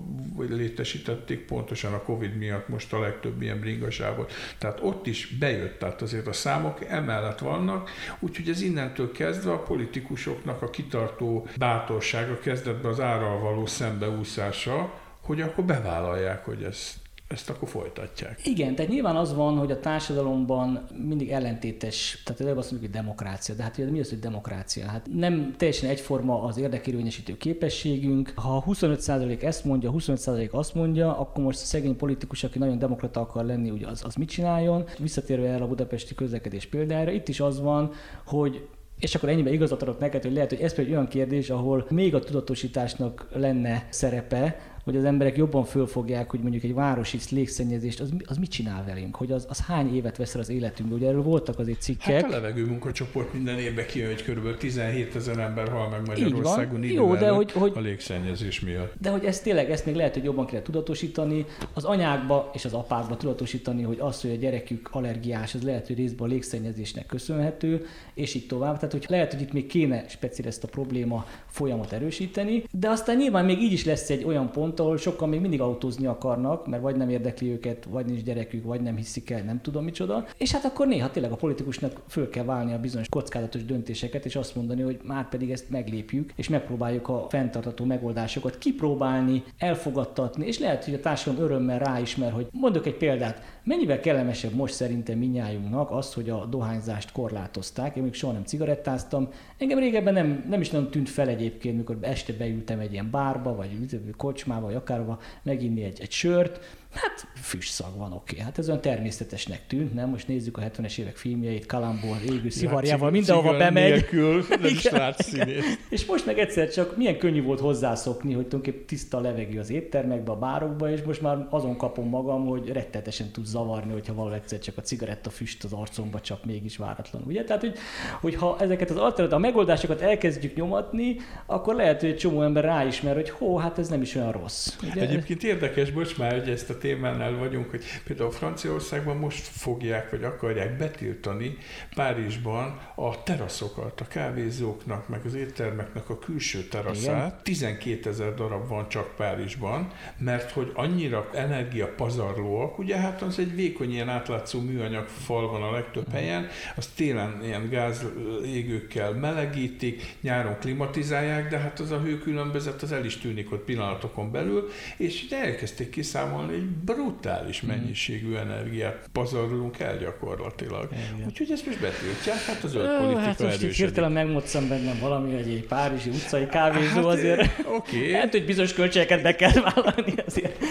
létesítették pontosan a Covid miatt most a legtöbb ilyen bringasávot. Tehát ott is bejött, tehát azért a számok emellett vannak, úgyhogy ez innentől kezdve a politikusoknak a kitartó bátorsága kezdetben az árral való szembeúszása, hogy akkor bevállalják, hogy ezt, ezt akkor folytatják. Igen, tehát nyilván az van, hogy a társadalomban mindig ellentétes, tehát előbb azt mondjuk, hogy demokrácia, de hát ugye mi az, hogy demokrácia? Hát nem teljesen egyforma az érdekérvényesítő képességünk. Ha 25% ezt mondja, 25% azt mondja, akkor most a szegény politikus, aki nagyon demokrata akar lenni, ugye az, az mit csináljon? Visszatérve el a budapesti közlekedés példára, itt is az van, hogy és akkor ennyiben igazat adok neked, hogy lehet, hogy ez például olyan kérdés, ahol még a tudatosításnak lenne szerepe, hogy az emberek jobban fölfogják, hogy mondjuk egy városi légszennyezést, az, az mit csinál velünk, hogy az, az hány évet vesz el az életünkbe. Ugye erről voltak azért cikkek. Hát a levegő munkacsoport minden évben kijön, hogy kb. 17 ezer ember hal meg Magyarországon Jó, de hogy, hogy, a légszennyezés miatt. De hogy ezt tényleg, ezt még lehet, hogy jobban kéne tudatosítani, az anyákba és az apákba tudatosítani, hogy az, hogy a gyerekük allergiás, az lehet, hogy részben a légszennyezésnek köszönhető, és így tovább. Tehát, hogy lehet, hogy itt még kéne speciál ezt a probléma folyamat erősíteni, de aztán nyilván még így is lesz egy olyan pont, pont, ahol sokan még mindig autózni akarnak, mert vagy nem érdekli őket, vagy nincs gyerekük, vagy nem hiszik el, nem tudom micsoda. És hát akkor néha tényleg a politikusnak föl kell válni a bizonyos kockázatos döntéseket, és azt mondani, hogy már pedig ezt meglépjük, és megpróbáljuk a fenntartató megoldásokat kipróbálni, elfogadtatni, és lehet, hogy a társadalom örömmel ráismer, hogy mondok egy példát, mennyivel kellemesebb most szerintem minnyájunknak az, hogy a dohányzást korlátozták. Én még soha nem cigarettáztam. Engem régebben nem, nem is nagyon tűnt fel egyébként, mikor este beültem egy ilyen bárba, vagy kocsmába, vagy akárva meginni egy, egy sört Hát füstszag van, oké. Okay. Hát ez olyan természetesnek tűnt, nem? Most nézzük a 70-es évek filmjeit, Kalamból, égő szivarjával, ja, mindenhova bemegy. Nélkül, nem is látsz És most meg egyszer csak milyen könnyű volt hozzászokni, hogy tulajdonképpen tiszta levegő az éttermekbe, a bárokba, és most már azon kapom magam, hogy rettetesen tud zavarni, hogyha valahol egyszer csak a cigaretta füst az arcomba csak mégis váratlan. Ugye? Tehát, hogy, hogyha ezeket az alternatív, a megoldásokat elkezdjük nyomatni, akkor lehet, hogy egy csomó ember ráismer, hogy hó, hát ez nem is olyan rossz. Ugye? Egyébként érdekes, bocs már, hogy ezt a témánál vagyunk, hogy például Franciaországban most fogják, vagy akarják betiltani Párizsban a teraszokat, a kávézóknak, meg az éttermeknek a külső teraszát. Igen. 12 ezer darab van csak Párizsban, mert hogy annyira energiapazarlóak, ugye hát az egy vékony, ilyen átlátszó műanyag fal van a legtöbb mhm. helyen, az télen ilyen gázégőkkel melegítik, nyáron klimatizálják, de hát az a hőkülönbözet az el is tűnik ott pillanatokon belül, és elkezdték kiszámolni, hogy brutális mhm. mennyiségű energiát pazarolunk el gyakorlatilag. Igen. Úgyhogy ezt most betiltják, hát az zöld politika hát most erősödik. hirtelen megmoccam bennem valami, hogy egy párizsi utcai kávézó hát, azért. Oké. Okay. Hát, hogy bizonyos költségeket be kell vállalni azért.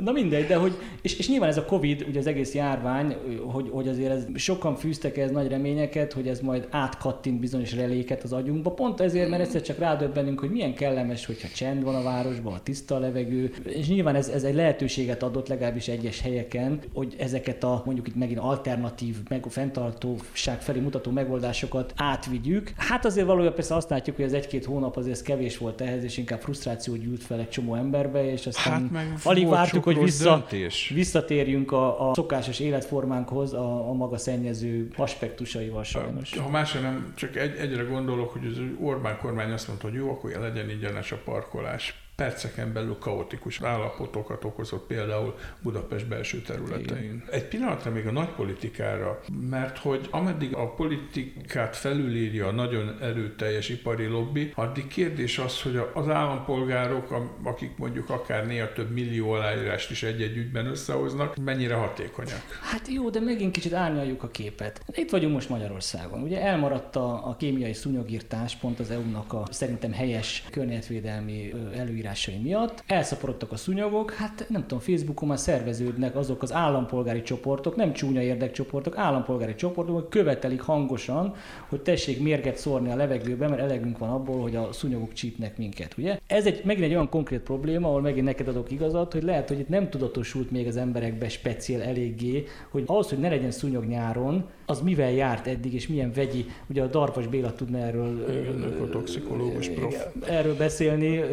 Na mindegy, de hogy, és, és nyilván ez a Covid, ugye az egész járvány, hogy, hogy azért ez, sokan fűztek ez nagy reményeket, hogy ez majd átkattint bizonyos reléket az agyunkba. Pont ezért, mert egyszer csak rádöbbenünk, hogy milyen kellemes, hogyha csend van a városban, a tiszta a levegő, és nyilván ez, ez egy lehetőséget adott legalábbis egyes helyeken, hogy ezeket a mondjuk itt megint alternatív, meg fenntartóság felé mutató megoldásokat átvigyük. Hát azért valójában persze azt látjuk, hogy az egy-két hónap azért kevés volt ehhez, és inkább frusztráció gyűlt fel egy csomó emberbe, és aztán hát alig vártuk, hogy vissza, visszatérjünk a, a szokásos életformánkhoz a, a maga szennyező aspektusaival sajnos. Ha másra nem, csak egy, egyre gondolok, hogy az Orbán kormány azt mondta, hogy jó, akkor legyen ingyenes a parkolás perceken belül kaotikus állapotokat okozott például Budapest belső területein. Igen. Egy pillanatra még a nagypolitikára, mert hogy ameddig a politikát felülírja a nagyon erőteljes ipari lobby, addig kérdés az, hogy az állampolgárok, akik mondjuk akár néha több millió aláírást is egy-egy ügyben összehoznak, mennyire hatékonyak? Hát jó, de megint kicsit árnyaljuk a képet. Itt vagyunk most Magyarországon. Ugye elmaradt a, a kémiai szúnyogírtás, pont az EU-nak a szerintem helyes környezetvédelmi előírás előírásai miatt. Elszaporodtak a szúnyogok, hát nem tudom, Facebookon már szerveződnek azok az állampolgári csoportok, nem csúnya érdekcsoportok, állampolgári csoportok, hogy követelik hangosan, hogy tessék mérget szórni a levegőbe, mert elegünk van abból, hogy a szúnyogok csípnek minket. Ugye? Ez egy, megint egy olyan konkrét probléma, ahol megint neked adok igazat, hogy lehet, hogy itt nem tudatosult még az emberekbe speciál eléggé, hogy ahhoz, hogy ne legyen szúnyog nyáron, az mivel járt eddig, és milyen vegyi, ugye a Darvas Béla tudna erről, toxikológus prof. erről beszélni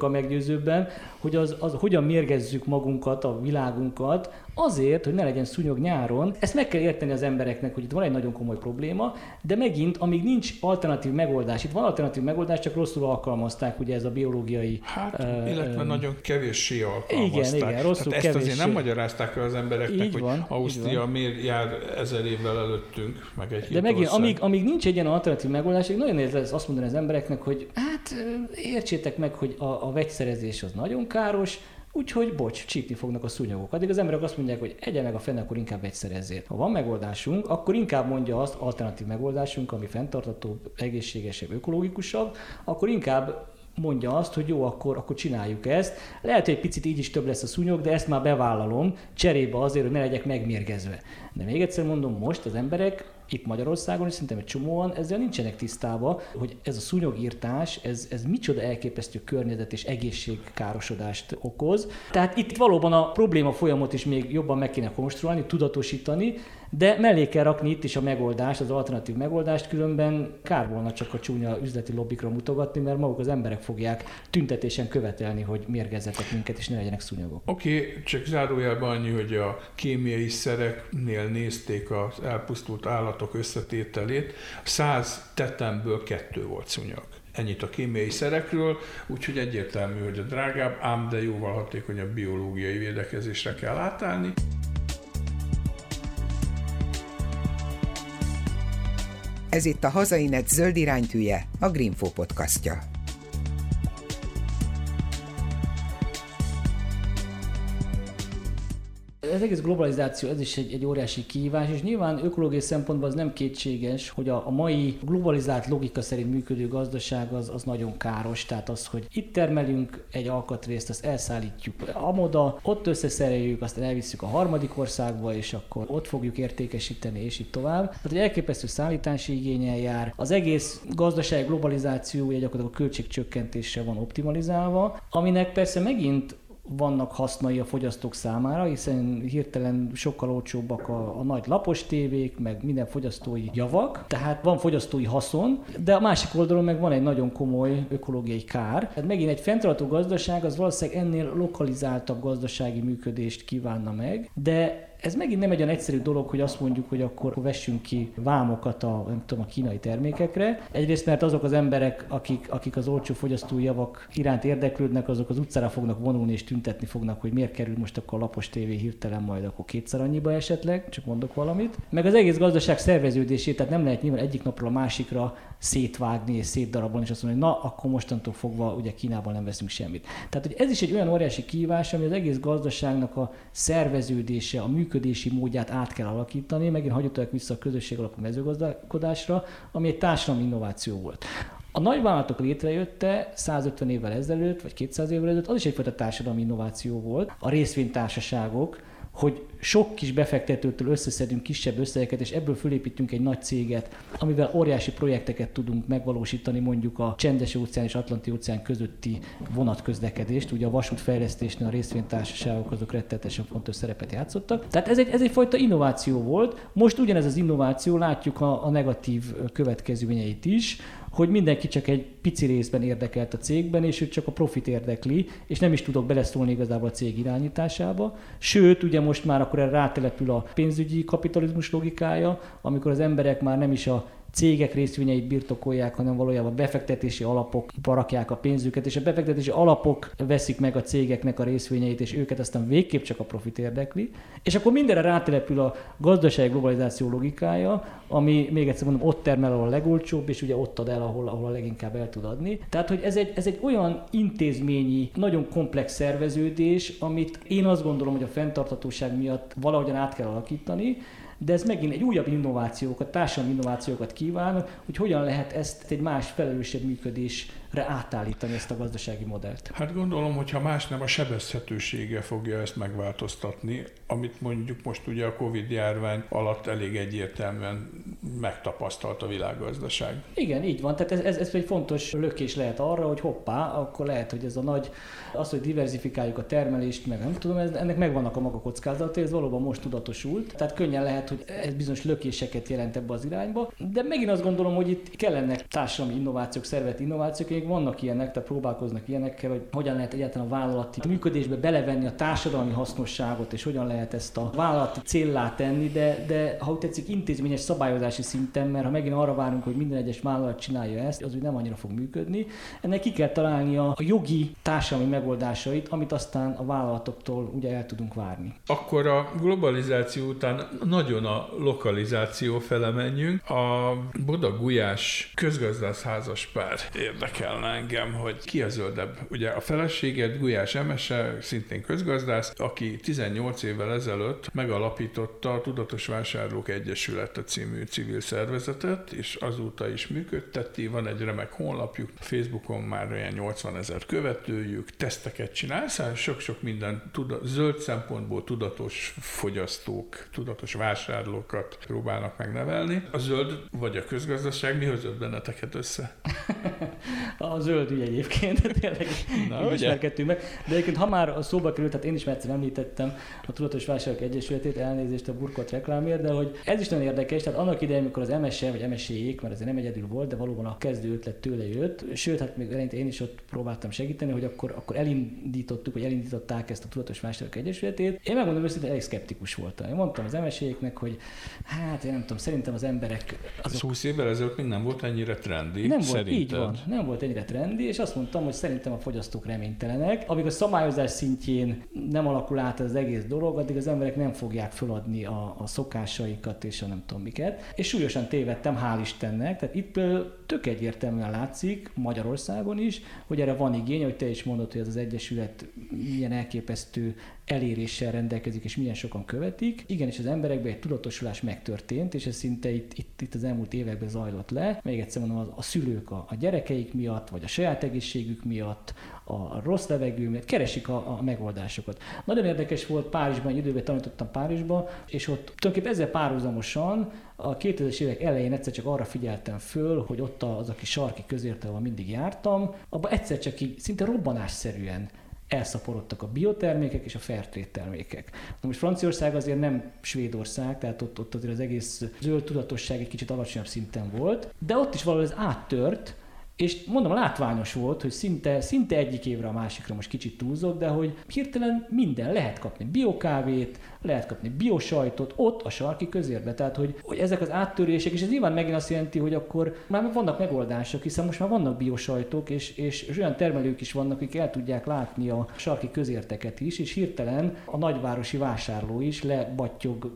sokkal meggyőzőbben, hogy az, az hogyan mérgezzük magunkat, a világunkat, azért, hogy ne legyen szúnyog nyáron. Ezt meg kell érteni az embereknek, hogy itt van egy nagyon komoly probléma, de megint, amíg nincs alternatív megoldás, itt van alternatív megoldás, csak rosszul alkalmazták, ugye ez a biológiai... Hát, uh, illetve uh, nagyon kevéssé alkalmazták. Igen, igen, rosszul Tehát ezt kevéssé. azért nem magyarázták el az embereknek, így hogy van, Ausztria miért jár ezer évvel előttünk, meg egy De megint, amíg, amíg nincs egy ilyen alternatív megoldás, nagyon nehéz azt mondani az embereknek, hogy hát értsétek meg, hogy a, a vegyszerezés az nagyon káros, Úgyhogy, bocs, csípni fognak a szúnyogok. Addig az emberek azt mondják, hogy egye meg a fene, akkor inkább egyszerezzét. Ha van megoldásunk, akkor inkább mondja azt, alternatív megoldásunk, ami fenntartatóbb, egészségesebb, ökológikusabb, akkor inkább mondja azt, hogy jó, akkor, akkor csináljuk ezt. Lehet, hogy egy picit így is több lesz a szúnyog, de ezt már bevállalom, cserébe azért, hogy ne legyek megmérgezve. De még egyszer mondom, most az emberek itt Magyarországon, és szerintem egy csomóan ezzel nincsenek tisztába, hogy ez a szúnyogírtás, ez, ez micsoda elképesztő környezet és egészségkárosodást okoz. Tehát itt valóban a probléma folyamot is még jobban meg kéne konstruálni, tudatosítani, de mellé kell rakni itt is a megoldást, az alternatív megoldást, különben kár volna csak a csúnya üzleti lobbikra mutogatni, mert maguk az emberek fogják tüntetésen követelni, hogy mérgezzetek minket, és ne legyenek szúnyogok. Oké, okay, csak zárójelben annyi, hogy a kémiai szereknél nézték az elpusztult állatok összetételét, száz tetemből kettő volt szúnyog. Ennyit a kémiai szerekről, úgyhogy egyértelmű, hogy a drágább, ám de jóval hatékonyabb biológiai védekezésre kell átállni. Ez itt a Hazainet zöld iránytűje, a Greenfo podcastja. Ez egész globalizáció, ez is egy, egy óriási kihívás, és nyilván ökológiai szempontból az nem kétséges, hogy a, a mai globalizált logika szerint működő gazdaság az, az nagyon káros. Tehát az, hogy itt termelünk egy alkatrészt, azt elszállítjuk amoda, ott összeszereljük, azt elviszük a harmadik országba, és akkor ott fogjuk értékesíteni, és így tovább. Tehát egy elképesztő szállítási igényel jár. Az egész gazdaság globalizációja gyakorlatilag a költségcsökkentésre van optimalizálva, aminek persze megint vannak hasznai a fogyasztók számára, hiszen hirtelen sokkal olcsóbbak a, a nagy lapos tévék, meg minden fogyasztói javak, tehát van fogyasztói haszon, de a másik oldalon meg van egy nagyon komoly ökológiai kár. Tehát megint egy fenntartó gazdaság az valószínűleg ennél lokalizáltabb gazdasági működést kívánna meg, de ez megint nem egy olyan egyszerű dolog, hogy azt mondjuk, hogy akkor vessünk ki vámokat a, nem tudom, a kínai termékekre. Egyrészt, mert azok az emberek, akik, akik az olcsó fogyasztói javak iránt érdeklődnek, azok az utcára fognak vonulni és tüntetni fognak, hogy miért kerül most akkor a lapos tévé hirtelen majd akkor kétszer annyiba esetleg, csak mondok valamit. Meg az egész gazdaság szerveződését, tehát nem lehet nyilván egyik napról a másikra szétvágni és szétdarabolni, és azt mondani, hogy na, akkor mostantól fogva ugye Kínában nem veszünk semmit. Tehát, hogy ez is egy olyan óriási kívás, ami az egész gazdaságnak a szerveződése, a működési módját át kell alakítani. Megint hagyottak vissza a közösség alapú mezőgazdálkodásra, ami egy társadalmi innováció volt. A nagyvállalatok létrejötte 150 évvel ezelőtt, vagy 200 évvel ezelőtt, az is egyfajta társadalmi innováció volt. A részvénytársaságok, hogy sok kis befektetőtől összeszedünk kisebb összegeket, és ebből fölépítünk egy nagy céget, amivel óriási projekteket tudunk megvalósítani, mondjuk a csendes óceán és Atlanti óceán közötti vonatközlekedést. Ugye a vasútfejlesztésnél a részvénytársaságok azok rettetesen fontos szerepet játszottak. Tehát ez egy, ez egyfajta innováció volt. Most ugyanez az innováció, látjuk a, a negatív következményeit is, hogy mindenki csak egy pici részben érdekelt a cégben, és őt csak a profit érdekli, és nem is tudok beleszólni igazából a cég irányításába. Sőt, ugye most már akkor erre rátelepül a pénzügyi kapitalizmus logikája, amikor az emberek már nem is a cégek részvényeit birtokolják, hanem valójában befektetési alapok parakják a pénzüket, és a befektetési alapok veszik meg a cégeknek a részvényeit, és őket aztán végképp csak a profit érdekli. És akkor mindenre rátelepül a gazdasági globalizáció logikája, ami még egyszer mondom, ott termel, ahol a legolcsóbb, és ugye ott ad el, ahol, ahol a leginkább el tud adni. Tehát, hogy ez egy, ez egy olyan intézményi, nagyon komplex szerveződés, amit én azt gondolom, hogy a fenntarthatóság miatt valahogyan át kell alakítani, de ez megint egy újabb innovációkat, társadalmi innovációkat kíván, hogy hogyan lehet ezt egy más felelősebb működésre átállítani ezt a gazdasági modellt. Hát gondolom, hogy ha más nem, a sebezhetősége fogja ezt megváltoztatni, amit mondjuk most ugye a Covid járvány alatt elég egyértelműen megtapasztalt a világgazdaság. Igen, így van. Tehát ez, ez, ez egy fontos lökés lehet arra, hogy hoppá, akkor lehet, hogy ez a nagy, az, hogy diversifikáljuk a termelést, meg nem tudom, ez, ennek megvannak a maga kockázatai, ez valóban most tudatosult. Tehát könnyen lehet, hogy ez bizonyos lökéseket jelent ebbe az irányba. De megint azt gondolom, hogy itt kellenek társadalmi innovációk, szervezeti innovációk, még vannak ilyenek, tehát próbálkoznak ilyenekkel, hogy hogyan lehet egyáltalán a vállalati működésbe belevenni a társadalmi hasznosságot, és hogyan lehet ezt a vállalati céllá tenni, de, de ha úgy tetszik, intézményes szabályozási szinten, mert ha megint arra várunk, hogy minden egyes vállalat csinálja ezt, az úgy nem annyira fog működni. Ennek ki kell találni a, jogi társadalmi megoldásait, amit aztán a vállalatoktól ugye el tudunk várni. Akkor a globalizáció után nagyon a lokalizáció fele menjünk. A Boda Gulyás közgazdász házas pár érdekelne engem, hogy ki a zöldebb. Ugye a feleséged Gulyás Emese, szintén közgazdász, aki 18 évvel ezelőtt megalapította a Tudatos Vásárlók Egyesülete című civil szervezetet, és azóta is működteti, van egy remek honlapjuk, Facebookon már olyan 80 ezer követőjük, teszteket csinál, szóval sok-sok minden tuda, zöld szempontból tudatos fogyasztók, tudatos vásárlók vásárlókat próbálnak megnevelni. A zöld vagy a közgazdaság mi hozott benneteket össze? a zöld ügy egyébként, tényleg Na, ismerkedtünk meg. De egyébként, ha már a szóba került, tehát én is egyszer említettem a Tudatos Vásárlók Egyesületét, elnézést a burkot reklámért, de hogy ez is nagyon érdekes, tehát annak idején, amikor az MSE vagy MSE-ék, mert ez nem egyedül volt, de valóban a kezdő ötlet tőle jött. Sőt, hát még én is ott próbáltam segíteni, hogy akkor, akkor elindítottuk, vagy elindították ezt a Tudatos Vásárlók Egyesületét. Én megmondom őszintén, elég szkeptikus voltam. Én mondtam az MSE-éknek, hogy hát én nem tudom, szerintem az emberek... Azok... 20 évvel ezelőtt még nem volt ennyire trendi, Nem volt, így van. Nem volt ennyire trendi, és azt mondtam, hogy szerintem a fogyasztók reménytelenek. Amíg a szabályozás szintjén nem alakul át az egész dolog, addig az emberek nem fogják feladni a, a szokásaikat és a nem tudom miket. És súlyosan tévedtem, hál' Istennek. Tehát itt tök egyértelműen látszik Magyarországon is, hogy erre van igény, hogy te is mondod, hogy ez az Egyesület milyen elképesztő eléréssel rendelkezik, és milyen sokan követik. Igen, és az emberekben egy tudatosulás megtörtént, és ez szinte itt, itt, itt az elmúlt években zajlott le. Még egyszer mondom, a, a szülők a, a gyerekeik miatt, vagy a saját egészségük miatt, a rossz levegő miatt keresik a, a megoldásokat. Nagyon érdekes volt Párizsban, egy időben tanítottam Párizsban, és ott tulajdonképpen ezzel párhuzamosan a 2000-es évek elején egyszer csak arra figyeltem föl, hogy ott az, aki sarki közérte, ahol mindig jártam, abban egyszer csak így szinte robbanásszerűen elszaporodtak a biotermékek és a fairtrade termékek. Na most Franciaország azért nem Svédország, tehát ott, ott azért az egész zöld tudatosság egy kicsit alacsonyabb szinten volt, de ott is valahogy ez áttört, és mondom, látványos volt, hogy szinte, szinte egyik évre a másikra most kicsit túlzott, de hogy hirtelen minden lehet kapni biokávét, lehet kapni biosajtot ott a sarki közérbe. Tehát, hogy, hogy ezek az áttörések, és ez nyilván megint azt jelenti, hogy akkor már vannak megoldások, hiszen most már vannak biosajtok, és, és, és olyan termelők is vannak, akik el tudják látni a sarki közérteket is, és hirtelen a nagyvárosi vásárló is lebattyog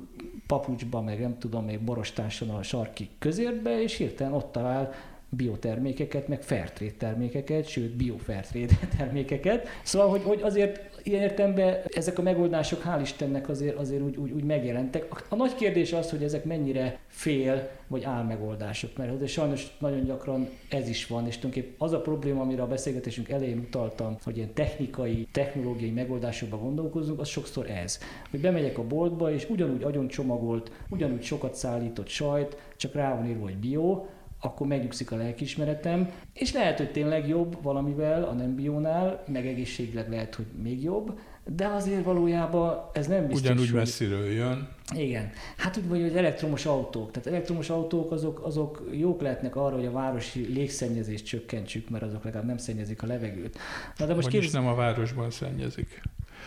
papucsba, meg nem tudom, még borostáson a sarki közérbe, és hirtelen ott talál biotermékeket, meg fairtrade termékeket, sőt bio-fairtrade termékeket. Szóval, hogy, hogy azért ilyen értemben ezek a megoldások hál' Istennek azért, azért úgy, úgy, úgy megjelentek. A, a nagy kérdés az, hogy ezek mennyire fél vagy álmegoldások, mert azért sajnos nagyon gyakran ez is van, és tulajdonképpen az a probléma, amire a beszélgetésünk elején utaltam, hogy ilyen technikai, technológiai megoldásokba gondolkozunk, az sokszor ez. Hogy bemegyek a boltba, és ugyanúgy agyon csomagolt, ugyanúgy sokat szállított sajt, csak rá van írva, hogy bio, akkor megnyugszik a lelkismeretem, és lehet, hogy tényleg jobb valamivel a nem biónál, meg egészségileg lehet, hogy még jobb, de azért valójában ez nem biztos. Ugyanúgy hogy... messziről jön. Igen. Hát úgy vagy, hogy elektromos autók. Tehát elektromos autók azok, azok jók lehetnek arra, hogy a városi légszennyezést csökkentsük, mert azok legalább nem szennyezik a levegőt. Na de most képz... nem a városban szennyezik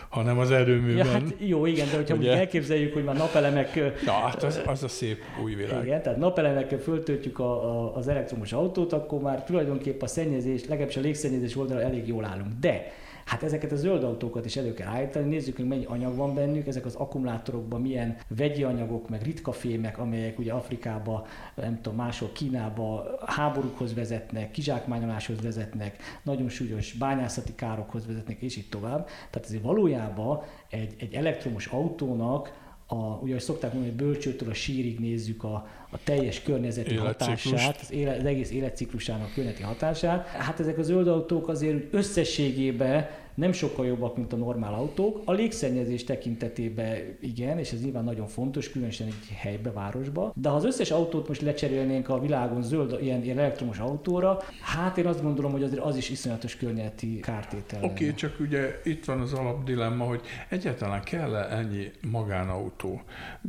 hanem az erőműben. Ja, hát jó, igen, de hogyha ugye? elképzeljük, hogy már napelemek... Ja, hát az, az a szép új világ. Igen, tehát napelemekkel föltöltjük a, a, az elektromos autót, akkor már tulajdonképpen a szennyezés, legalábbis a légszennyezés oldalra elég jól állunk. De Hát ezeket a zöld autókat is elő kell állítani, nézzük, hogy mennyi anyag van bennük, ezek az akkumulátorokban milyen vegyi anyagok, meg ritka fémek, amelyek ugye Afrikába, nem tudom, máshol Kínába háborúkhoz vezetnek, kizsákmányoláshoz vezetnek, nagyon súlyos bányászati károkhoz vezetnek, és így tovább. Tehát ezért valójában egy, egy elektromos autónak a, ugye, hogy szokták mondani, hogy bölcsőtől a sírig nézzük a, a teljes környezeti hatását, az, élet, az egész életciklusának környezeti hatását. Hát ezek a zöld autók azért összességében nem sokkal jobbak, mint a normál autók. A légszennyezés tekintetében igen, és ez nyilván nagyon fontos, különösen egy helybe, városba. De ha az összes autót most lecserélnénk a világon zöld, ilyen, ilyen elektromos autóra, hát én azt gondolom, hogy azért az is iszonyatos környezeti kártétel. Oké, okay, csak ugye itt van az alapdilemma, hogy egyáltalán kell -e ennyi magánautó.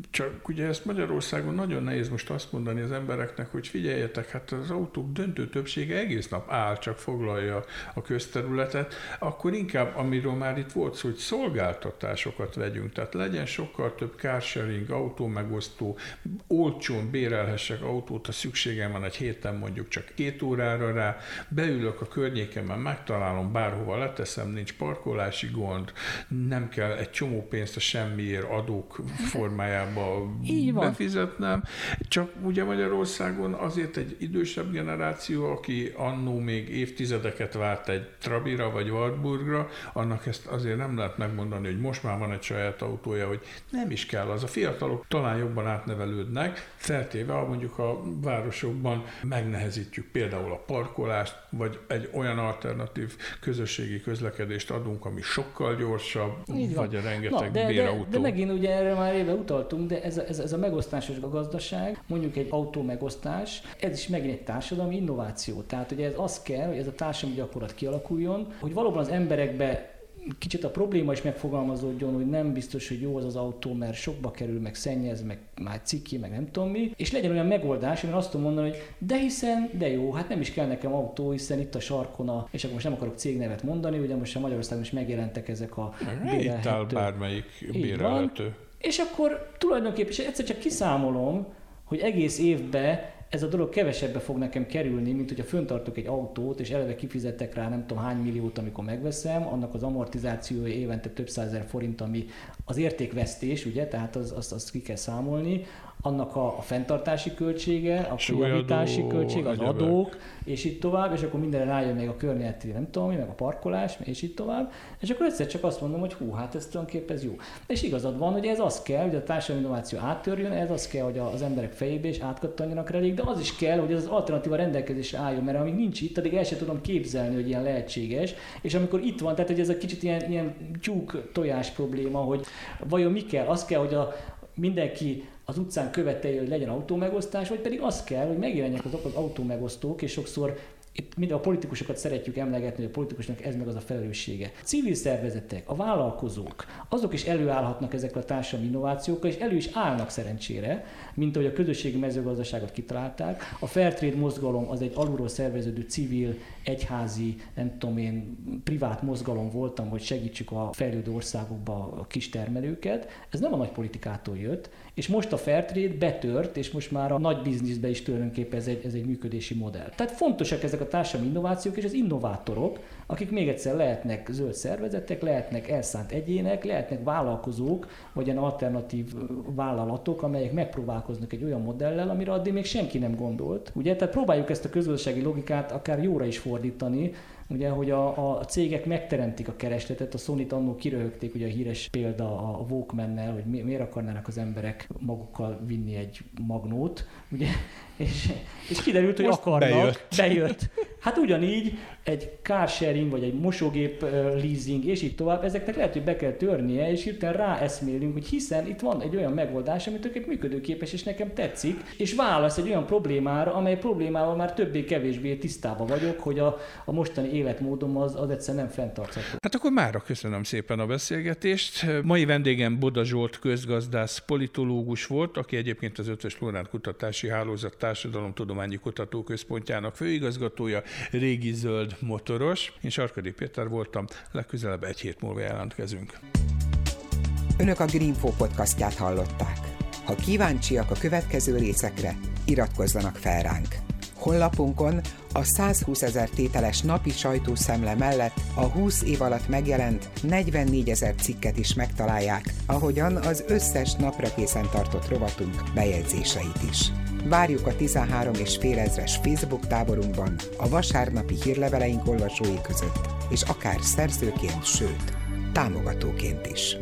Csak ugye ezt Magyarországon nagyon nehéz most azt mondani az embereknek, hogy figyeljetek, hát az autók döntő többsége egész nap áll, csak foglalja a közterületet, akkor inkább inkább, amiről már itt volt szó, hogy szolgáltatásokat vegyünk, tehát legyen sokkal több carsharing, autómegosztó, olcsón bérelhessek autót, ha szükségem van egy héten mondjuk csak két órára rá, beülök a környékemen, megtalálom, bárhova leteszem, nincs parkolási gond, nem kell egy csomó pénzt a semmiért adók formájába befizetnem, csak ugye Magyarországon azért egy idősebb generáció, aki annó még évtizedeket várt egy Trabira vagy Wartburgra, annak ezt azért nem lehet megmondani, hogy most már van egy saját autója, hogy nem is kell az. A fiatalok talán jobban átnevelődnek, feltéve, ha mondjuk a városokban megnehezítjük például a parkolást, vagy egy olyan alternatív közösségi közlekedést adunk, ami sokkal gyorsabb, vagy a rengeteg Na, de, bérautó. De, de megint ugye erre már éve utaltunk, de ez a, ez, ez a megosztásos gazdaság, mondjuk egy autó megosztás, ez is megint egy társadalmi innováció. Tehát ugye ez az kell, hogy ez a társadalmi gyakorlat kialakuljon, hogy valóban az emberek be kicsit a probléma is megfogalmazódjon, hogy nem biztos, hogy jó az az autó, mert sokba kerül, meg szennyez, meg már ciki, meg nem tudom mi, és legyen olyan megoldás, hogy azt tudom mondani, hogy de hiszen, de jó, hát nem is kell nekem autó, hiszen itt a sarkon a, és akkor most nem akarok cégnevet mondani, ugye most a Magyarországon is megjelentek ezek a bérelhető. bármelyik bérelhető. És akkor tulajdonképpen és egyszer csak kiszámolom, hogy egész évben ez a dolog kevesebbe fog nekem kerülni, mint hogyha föntartok egy autót, és eleve kifizettek rá nem tudom hány milliót, amikor megveszem, annak az amortizációja évente több százer forint, ami az értékvesztés, ugye, tehát az, azt, azt ki kell számolni, annak a, a fenntartási költsége, a javítási költség, az adók, és így tovább, és akkor mindenre rájön még a környezeti, nem tudom, meg a parkolás, és így tovább, és akkor egyszer csak azt mondom, hogy hú, hát ez tulajdonképpen ez jó. És igazad van, hogy ez az kell, hogy a társadalmi innováció áttörjön, ez az kell, hogy az emberek fejébe is átkattanjanak rá, de az is kell, hogy ez az alternatíva rendelkezésre álljon, mert amíg nincs itt, addig el sem tudom képzelni, hogy ilyen lehetséges, és amikor itt van, tehát hogy ez a kicsit ilyen, ilyen tyúk tojás probléma, hogy vajon mi kell, az kell, hogy a, mindenki az utcán követelje, hogy legyen autómegosztás, vagy pedig az kell, hogy megjelenjenek azok az autómegosztók, és sokszor itt mind a politikusokat szeretjük emlegetni, hogy a politikusnak ez meg az a felelőssége. A civil szervezetek, a vállalkozók, azok is előállhatnak ezekkel a társadalmi innovációkkal, és elő is állnak szerencsére, mint ahogy a közösségi mezőgazdaságot kitalálták. A Fairtrade mozgalom az egy alulról szerveződő civil, egyházi, nem tudom én, privát mozgalom voltam, hogy segítsük a fejlődő országokba a kis termelőket. Ez nem a nagy politikától jött, és most a Fairtrade betört, és most már a nagy bizniszbe is tulajdonképpen ez egy, ez egy működési modell. Tehát fontosak ezek a társadalmi innovációk és az innovátorok, akik még egyszer lehetnek zöld szervezetek, lehetnek elszánt egyének, lehetnek vállalkozók, vagy ilyen alternatív vállalatok, amelyek megpróbálkoznak egy olyan modellel, amire addig még senki nem gondolt. Ugye, tehát próbáljuk ezt a közösségi logikát akár jóra is fordítani, ugye, hogy a, a cégek megteremtik a keresletet, a Sony-t annól kiröhögték, ugye a híres példa a Walkman-nel, hogy mi, miért akarnának az emberek magukkal vinni egy magnót, ugye, és, és kiderült, hogy Most akarnak, bejött. bejött. Hát ugyanígy egy car sharing, vagy egy mosógép leasing, és így tovább, ezeknek lehet, hogy be kell törnie, és hirtelen ráeszmélünk, hogy hiszen itt van egy olyan megoldás, ami tulajdonképpen működőképes, és nekem tetszik, és válasz egy olyan problémára, amely problémával már többé-kevésbé tisztában vagyok, hogy a, a mostani életmódom az, az egyszerűen nem fenntartható. Hát akkor mára köszönöm szépen a beszélgetést. Mai vendégem Boda Zsolt közgazdász, politológus volt, aki egyébként az Ötös Lórán Kutatási Hálózat Társadalomtudományi Kutatóközpontjának főigazgatója, régi zöld motoros. Én Sarkadi Péter voltam, legközelebb egy hét múlva jelentkezünk. Önök a Greenfo podcastját hallották. Ha kíváncsiak a következő részekre, iratkozzanak fel ránk. Honlapunkon a 120 ezer tételes napi sajtószemle mellett a 20 év alatt megjelent 44 ezer cikket is megtalálják, ahogyan az összes napra készen tartott rovatunk bejegyzéseit is. Várjuk a 13 és fél ezres Facebook táborunkban, a vasárnapi hírleveleink olvasói között, és akár szerzőként, sőt, támogatóként is.